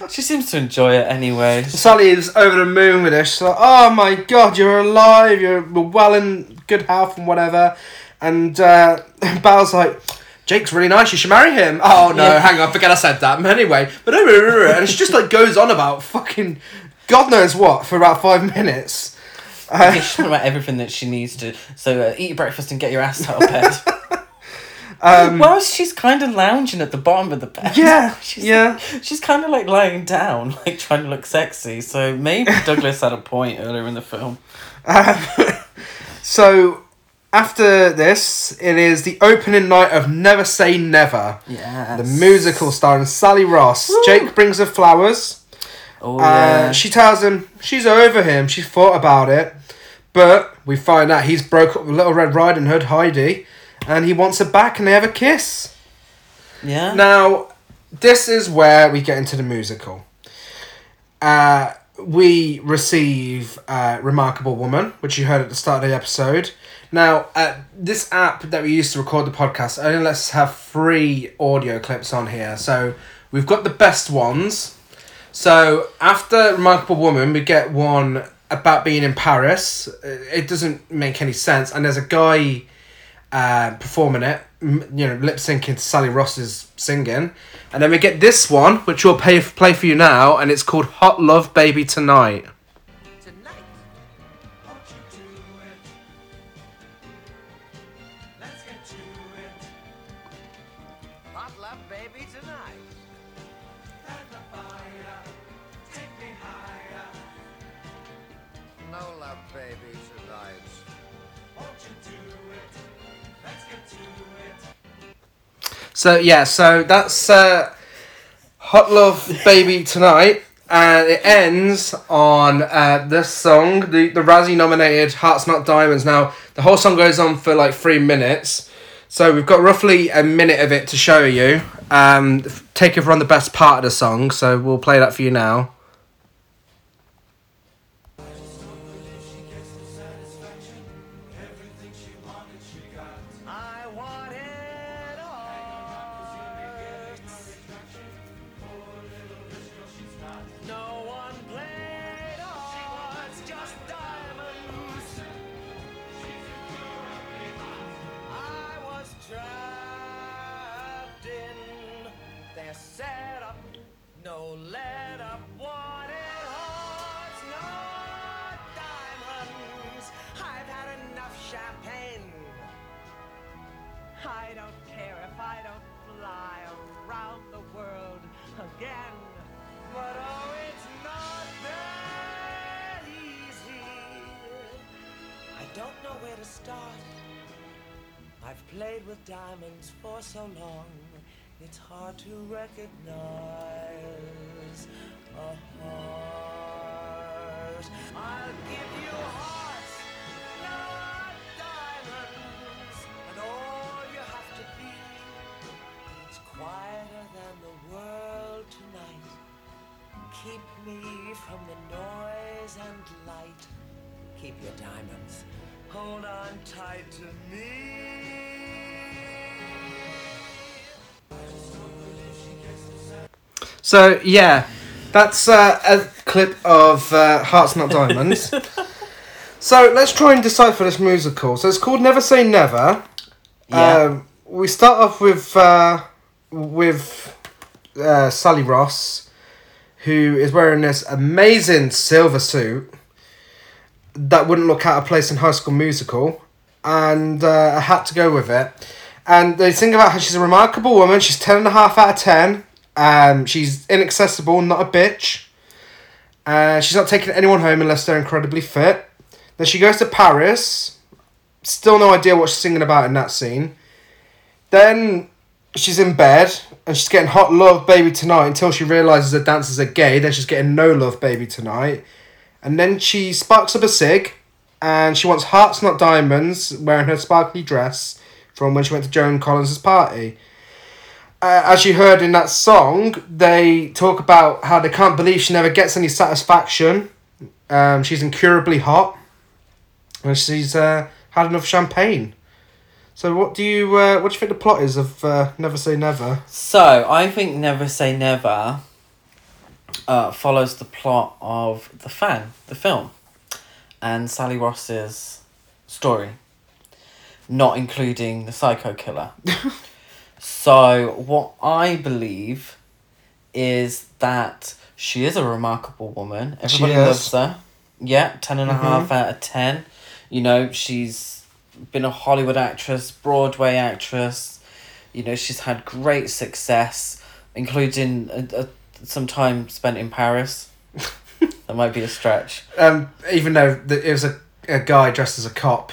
She seems to enjoy it anyway. Sally is over the moon with this. She's like, oh my god, you're alive, you're well in good health and whatever. And uh, Belle's like, Jake's really nice, you should marry him. Oh no, Yeah. hang on, forget I said that. Anyway, but and she just like goes on about fucking God knows what for about five minutes. She's talking about everything that she needs to. So uh, eat your breakfast and get your ass out of bed. Um, Whilst she's kind of lounging at the bottom of the bed. Yeah, she's yeah. She's kind of like lying down, like trying to look sexy. So maybe Douglas had a point earlier in the film. Um, so after this, it is the opening night of Never Say Never. Yeah. The musical starring Sally Ross. Woo. Jake brings her flowers. Oh Uh, yeah. she tells him she's over him. She's thought about it, but we find out he's broke up with Little Red Riding Hood Heidi, and he wants her back, and they have a kiss. yeah. Now, this is where we get into the musical. Uh, we receive uh, Remarkable Woman, which you heard at the start of the episode. Now, uh, this app that we use to record the podcast only lets us have three audio clips on here. So we've got the best ones. So after Remarkable Woman, we get one about being in Paris. Uh, It doesn't make any sense. And there's a guy uh, performing it, you know, lip syncing to Sally Ross's singing. And then we get this one, which we'll pay, play for you now, and it's called Hot Love Baby Tonight. Tonight. So yeah, so that's uh, Hot Love Baby Tonight, and it ends on uh, this song, the the Razzie nominated Hearts Not Diamonds. Now the whole song goes on for like three minutes, so we've got roughly a minute of it to show you. Um, take from the best part of the song, so we'll play that for you now. Setup, no let up. Wanted hearts, not diamonds. I've had enough champagne. I don't care if I don't fly around the world again. But oh, it's not that easy. I don't know where to start. I've played with diamonds for so long, it's hard to recognize a heart. I'll give you hearts, not diamonds, and all you have to be is quieter than the world tonight. Keep me from the noise and light. Keep your diamonds. Hold on tight to me. So yeah, that's uh, a clip of uh, Hearts Not Diamonds. so let's try and decipher this musical. So it's called Never Say Never. Yeah. Um, we start off with uh, with uh, Sally Ross, who is wearing this amazing silver suit that wouldn't look out of place in High School Musical, and uh, a hat to go with it. And they sing about how she's a remarkable woman. She's ten and a half out of ten. Um, she's inaccessible, not a bitch. Uh, she's not taking anyone home unless they're incredibly fit. Then she goes to Paris. Still no idea what she's singing about in that scene. Then she's in bed and she's getting hot love baby tonight until she realizes her dancers are gay. Then she's getting no love baby tonight. And then she sparks up a cig and she wants hearts, not diamonds, wearing her sparkly dress from when she went to Joan Collins's party. Uh, as you heard in that song, they talk about how they can't believe she never gets any satisfaction. Um, she's incurably hot, and she's uh, had enough champagne. So, what do you uh, what do you think the plot is of uh, Never Say Never? So I think Never Say Never uh, follows the plot of The Fan, the film, and Sally Ross's story, not including the psycho killer. so what I believe is that she is a remarkable woman. She Everybody is. loves her. Yeah, ten and a half out of ten. You know, she's been a Hollywood actress, Broadway actress. You know, she's had great success, including a, a, some time spent in Paris. that might be a stretch. Um, even though it was a, a guy dressed as a cop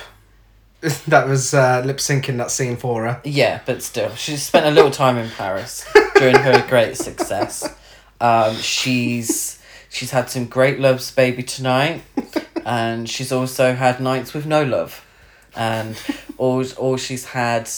that was uh, lip syncing that scene for her. Yeah, but still, she spent a little time in Paris during her great success. Um, she's she's had some great loves, baby tonight, and she's also had nights with no love, and all all she's had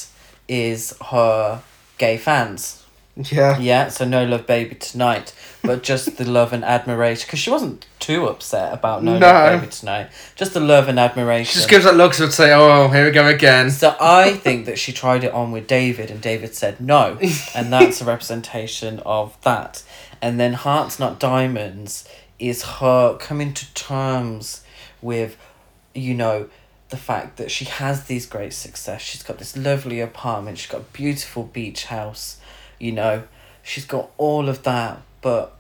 is her gay fans. Yeah. Yeah, so no love, baby tonight, but just the love and admiration because she wasn't too upset about no, No. love, baby tonight. Just the love and admiration. She just gives that look so would say, "Oh, here we go again." So I think that she tried it on with David, and David said no, and that's a representation of that. And then Hearts Not Diamonds is her coming to terms with, you know, the fact that she has these great success. She's got this lovely apartment. She's got a beautiful beach house. You know, she's got all of that. But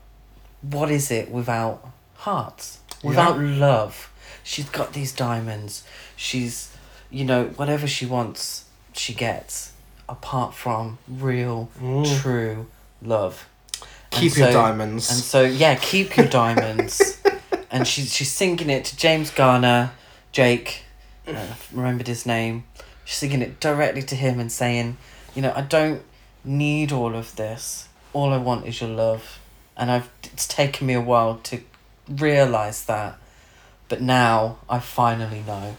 what is it without hearts? Without love? She's got these diamonds. She's, you know, whatever she wants, she gets. Apart from real, Mm. true love. Keep your diamonds. And so yeah, keep your diamonds. and she's she's singing it to James Garner, Jake. Uh, remembered his name. She's singing it directly to him and saying, you know, I don't need all of this. All I want is your love. And I've it's taken me a while to realize that, but now I finally know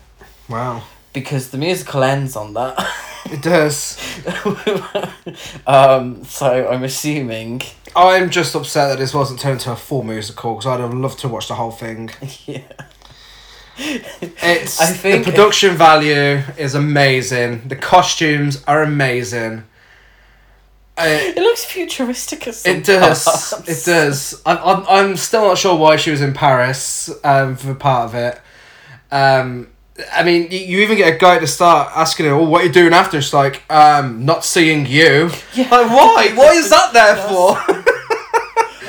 wow. because the musical ends on that. It does. um, so I'm assuming, I'm just upset that this wasn't turned into a full musical because I'd have loved to watch the whole thing. yeah. It's I think- the production value is amazing. The costumes are amazing. Uh, It looks futuristic as it does. parts. It does. I'm, I'm, I'm still not sure why she was in Paris um, for part of it. Um, I mean, you, even get a guy to start asking her, "Oh, what are you doing after?" It's like, um, "Not seeing you." Yeah. Like, why? Why is that there for?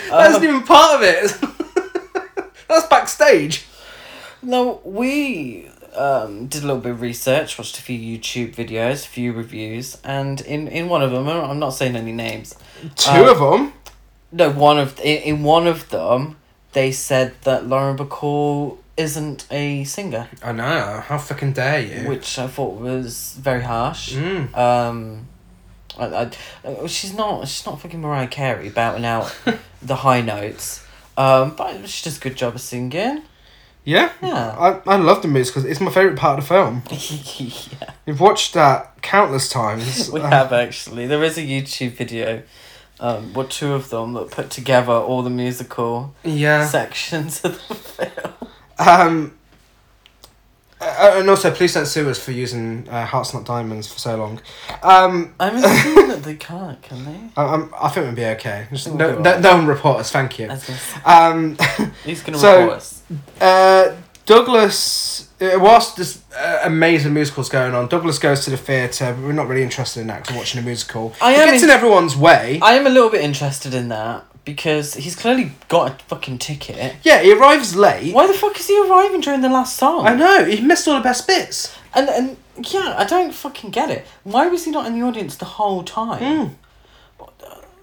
That isn't even part of it. That's backstage. No, we um, did a little bit of research, watched a few YouTube videos, a few reviews, and in, in one of them, I'm not saying any names. Two Uh, of them. No, one of in, in one of them, they said that Lauren Bacall isn't a singer, I know. How fucking dare you? which I thought was very harsh. Mm. Um, I, I, uh, she's not she's not fucking Mariah Carey bouting out the high notes. Um, but she does a good job of singing. Yeah. Yeah. I, I love the musical. It's my favourite part of the film. yeah. We've watched that countless times. We Uh, have actually. There is a YouTube video, um, or two of them that put together all the musical Yeah. sections of the film. Um, uh, and also, please don't sue us for using uh, Hearts Not Diamonds for so long. Um, I'm assuming that they can't, can they? I, I'm, I think we'll be okay. Just We'll no, no, no one report us, thank you. Um, Who's gonna So- report us? uh, Douglas, uh, whilst this uh, amazing musical's going on, Douglas goes to the theatre, but we're not really interested in that because we're watching a musical. I It am gets in- in everyone's way. I am a little bit interested in that because he's clearly got a fucking ticket. yeah, he arrives late. Why the fuck is he arriving during the last song? I know, he missed all the best bits. And and yeah, I don't fucking get it. Why was he not in the audience the whole time? Mm.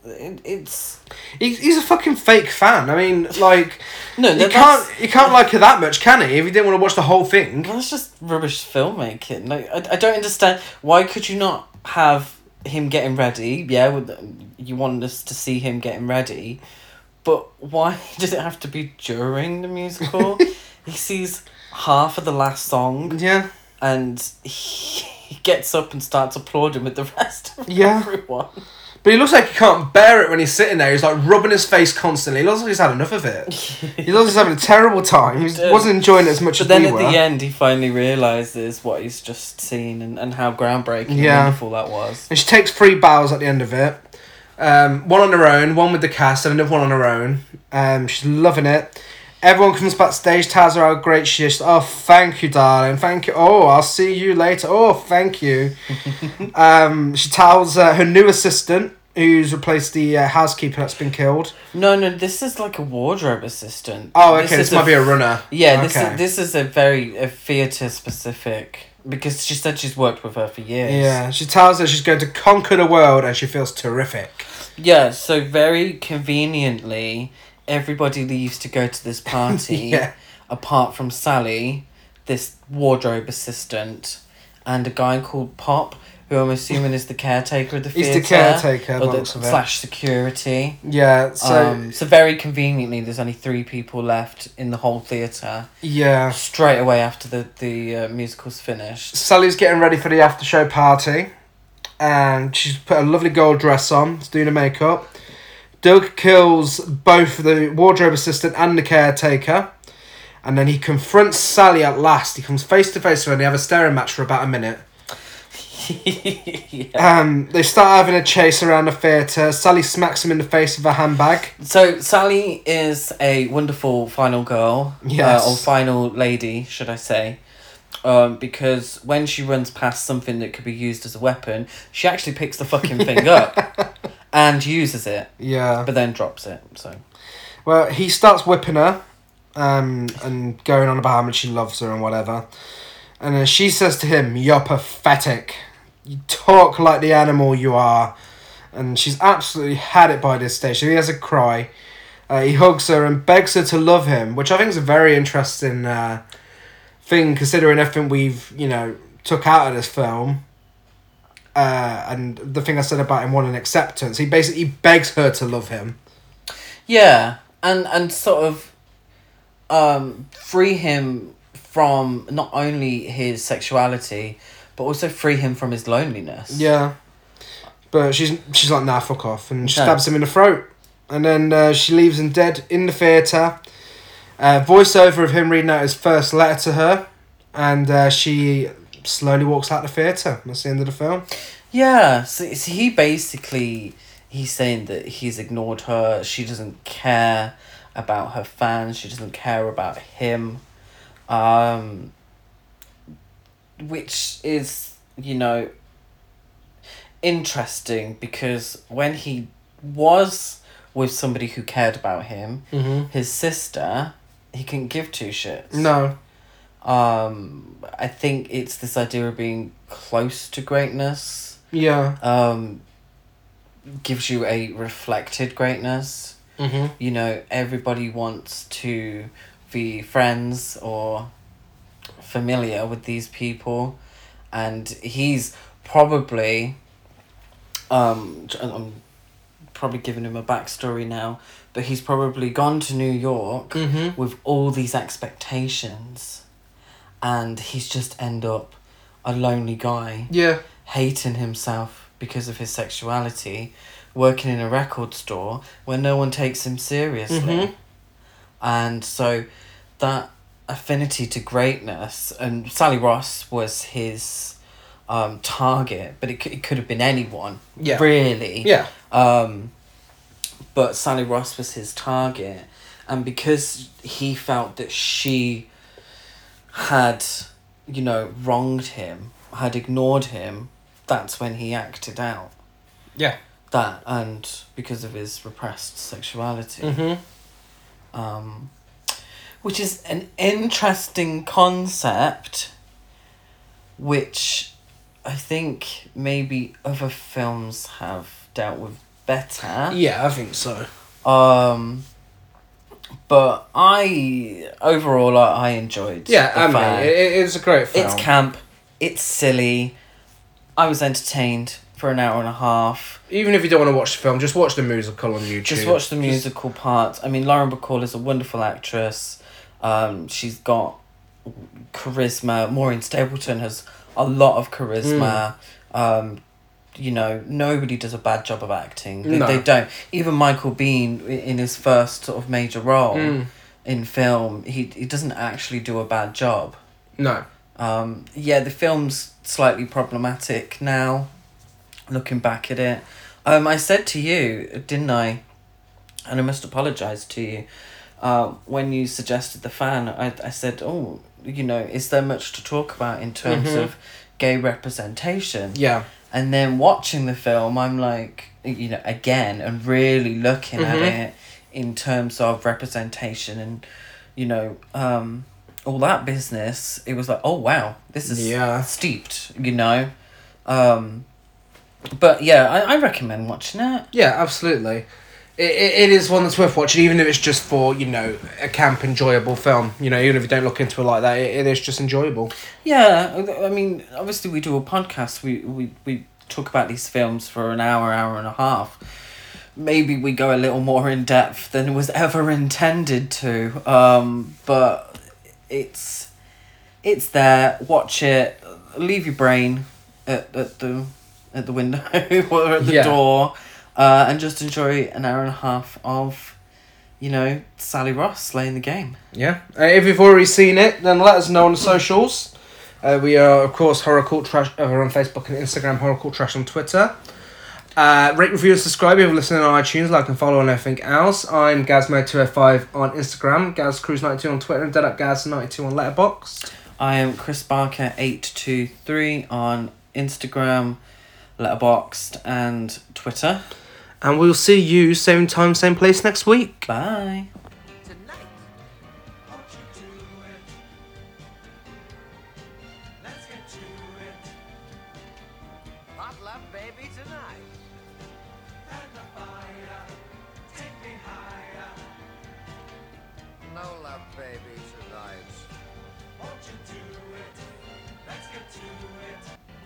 It, it's He, he's a fucking fake fan. I mean, like, no, you can't you can't like her that much, can he? If you didn't want to watch the whole thing. that's just rubbish filmmaking. Like I, I don't understand. Why could you not have him getting ready? Yeah, with, you want us to see him getting ready, but why does it have to be during the musical? he sees half of the last song Yeah, and he, he gets up and starts applauding with the rest of Yeah. everyone. But he looks like he can't bear it when he's sitting there. He's like rubbing his face constantly. He looks like he's had enough of it. He looks like he's having a terrible time. He wasn't enjoying it as much But as then we at were. the end, he finally realizes what he's just seen and, and how groundbreaking and Yeah. wonderful that was. And she takes three bows at the end of it. Um, one on her own, one with the cast, and another one on her own. Um, she's loving it. Everyone comes backstage, tells her how great she is. Oh, thank you, darling. Thank you. Oh, I'll see you later. Oh, thank you. um, she tells uh, her new assistant, who's replaced the uh, housekeeper that's been killed. No, no, this is like a wardrobe assistant. Oh, okay. This, is might be a runner. Yeah, this Okay. is this is a very a theatre specific because she said she's worked with her for years. Yeah, she tells her she's going to conquer the world, and she feels terrific. Yeah, so very conveniently, everybody leaves to go to this party. Yeah. Apart from Sally, this wardrobe assistant, and a guy called Pop, who I'm assuming is the caretaker of the He's theatre. the caretaker, or the the, looks it. slash security. Yeah. So um, so very conveniently, there's only three people left in the whole theatre. yeah. Straight away after the the uh, musical's finished. Sally's getting ready for the after show party, and she's put a lovely gold dress on. She's doing her makeup. Doug kills both the wardrobe assistant and the caretaker, and then he confronts Sally at last. He comes face to face with her, and they have a staring match for about a minute. yeah. Um, they start having a chase around the theatre. Sally smacks him in the face with a handbag. So Sally is a wonderful final girl. Yes. Uh, or final lady, should I say? Um, because when she runs past something that could be used as a weapon, she actually picks the fucking thing up and uses it, Yeah. but then drops it. So Well, he starts whipping her, um, and going on about how much he loves her and whatever. And then she says to him, "You're pathetic. You talk like the animal you are." And she's absolutely had it by this stage. So he has a cry. Uh, he hugs her and begs her to love him, which I think is a very interesting uh, thing, considering everything we've you know took out of this film. Uh, and the thing I said about him wanting acceptance, he basically begs her to love him. yeah, and and sort of um, free him from not only his sexuality, but also free him from his loneliness. Yeah. But she's she's like, nah, fuck off. And she No. stabs him in the throat. And then uh, she leaves him dead in the theatre. Uh, voiceover of him reading out his first letter to her. And uh, she slowly walks out the theatre. That's the end of the film. Yeah, so, so he basically he's saying that he's ignored her. She doesn't care about her fans. She doesn't care about him, um, which is you know interesting because when he was with somebody who cared about him, Mm-hmm. his sister, he couldn't give two shits. No. Um, I think it's this idea of being close to greatness Yeah. um, gives you a reflected greatness. Mm-hmm. You know, everybody wants to be friends or familiar with these people, and he's probably. Um, I'm probably giving him a backstory now, but he's probably gone to New York Mm-hmm. with all these expectations, and he's just end up a lonely guy Yeah. hating himself because of his sexuality, working in a record store where no one takes him seriously. Mhm. And so that affinity to greatness, and Sally Ross was his um, target, but it, c- it could have been anyone, Yeah. really. Yeah. Um, but Sally Ross was his target, and because he felt that she had, you know, wronged him, had ignored him, that's when he acted out. Yeah. That and because of his repressed sexuality, Mm-hmm. um, which is an interesting concept, which I think maybe other films have dealt with better. Yeah, I think so. Um, but I overall I, I enjoyed. Yeah, The I mean, Fan. it, was a great film. it's camp. It's silly. I was entertained for an hour and a half. Even if you don't want to watch the film, just watch the musical on YouTube. Just watch the musical parts. I mean, Lauren Bacall is a wonderful actress. Um, she's got charisma. Maureen Stapleton has a lot of charisma. Mm. Um, you know, nobody does a bad job of acting. They, No. they don't. Even Michael Biehn in his first sort of major role Mm. in film, he he doesn't actually do a bad job. No. Um, yeah, the film's slightly problematic now, looking back at it. Um, I said to you, didn't I? And I must apologise to you. Uh, when you suggested the fan, I, I said, oh, you know, is there much to talk about in terms Mhm. of gay representation? Yeah. And then watching the film, I'm like, you know, again, and really looking at Mhm. it in terms of representation and, you know, um, all that business. It was like, oh wow, this is Yeah. steeped, you know. Um, but yeah, I, I recommend watching it. Yeah, absolutely. It, it, it is one that's worth watching, even if it's just for, you know, a camp enjoyable film. You know, even if you don't look into it like that, it, it is just enjoyable. Yeah, I mean, obviously we do a podcast. We we we talk about these films for an hour, hour and a half. Maybe we go a little more in depth than was ever intended to. Um, but it's it's there. Watch it. Leave your brain at, at the at the window or at the Yeah. door, uh, and just enjoy an hour and a half of, you know, Sally Ross slaying the game. Yeah. Uh, if you've already seen it, then let us know on the socials. Uh, we are, of course, Horror Cult Trash uh, over on Facebook and Instagram, Horror Cult Trash on Twitter. Uh, rate, review, and subscribe if you're listening on iTunes, like and follow on everything else. I'm Gazmo Two Hundred and Five on Instagram, GazCruise92 on Twitter, and Dead Up Gaz92 on Letterboxd. I am Chris Barker823 on Instagram, Letterboxd, and Twitter and we'll see you same time, same place next week. Bye.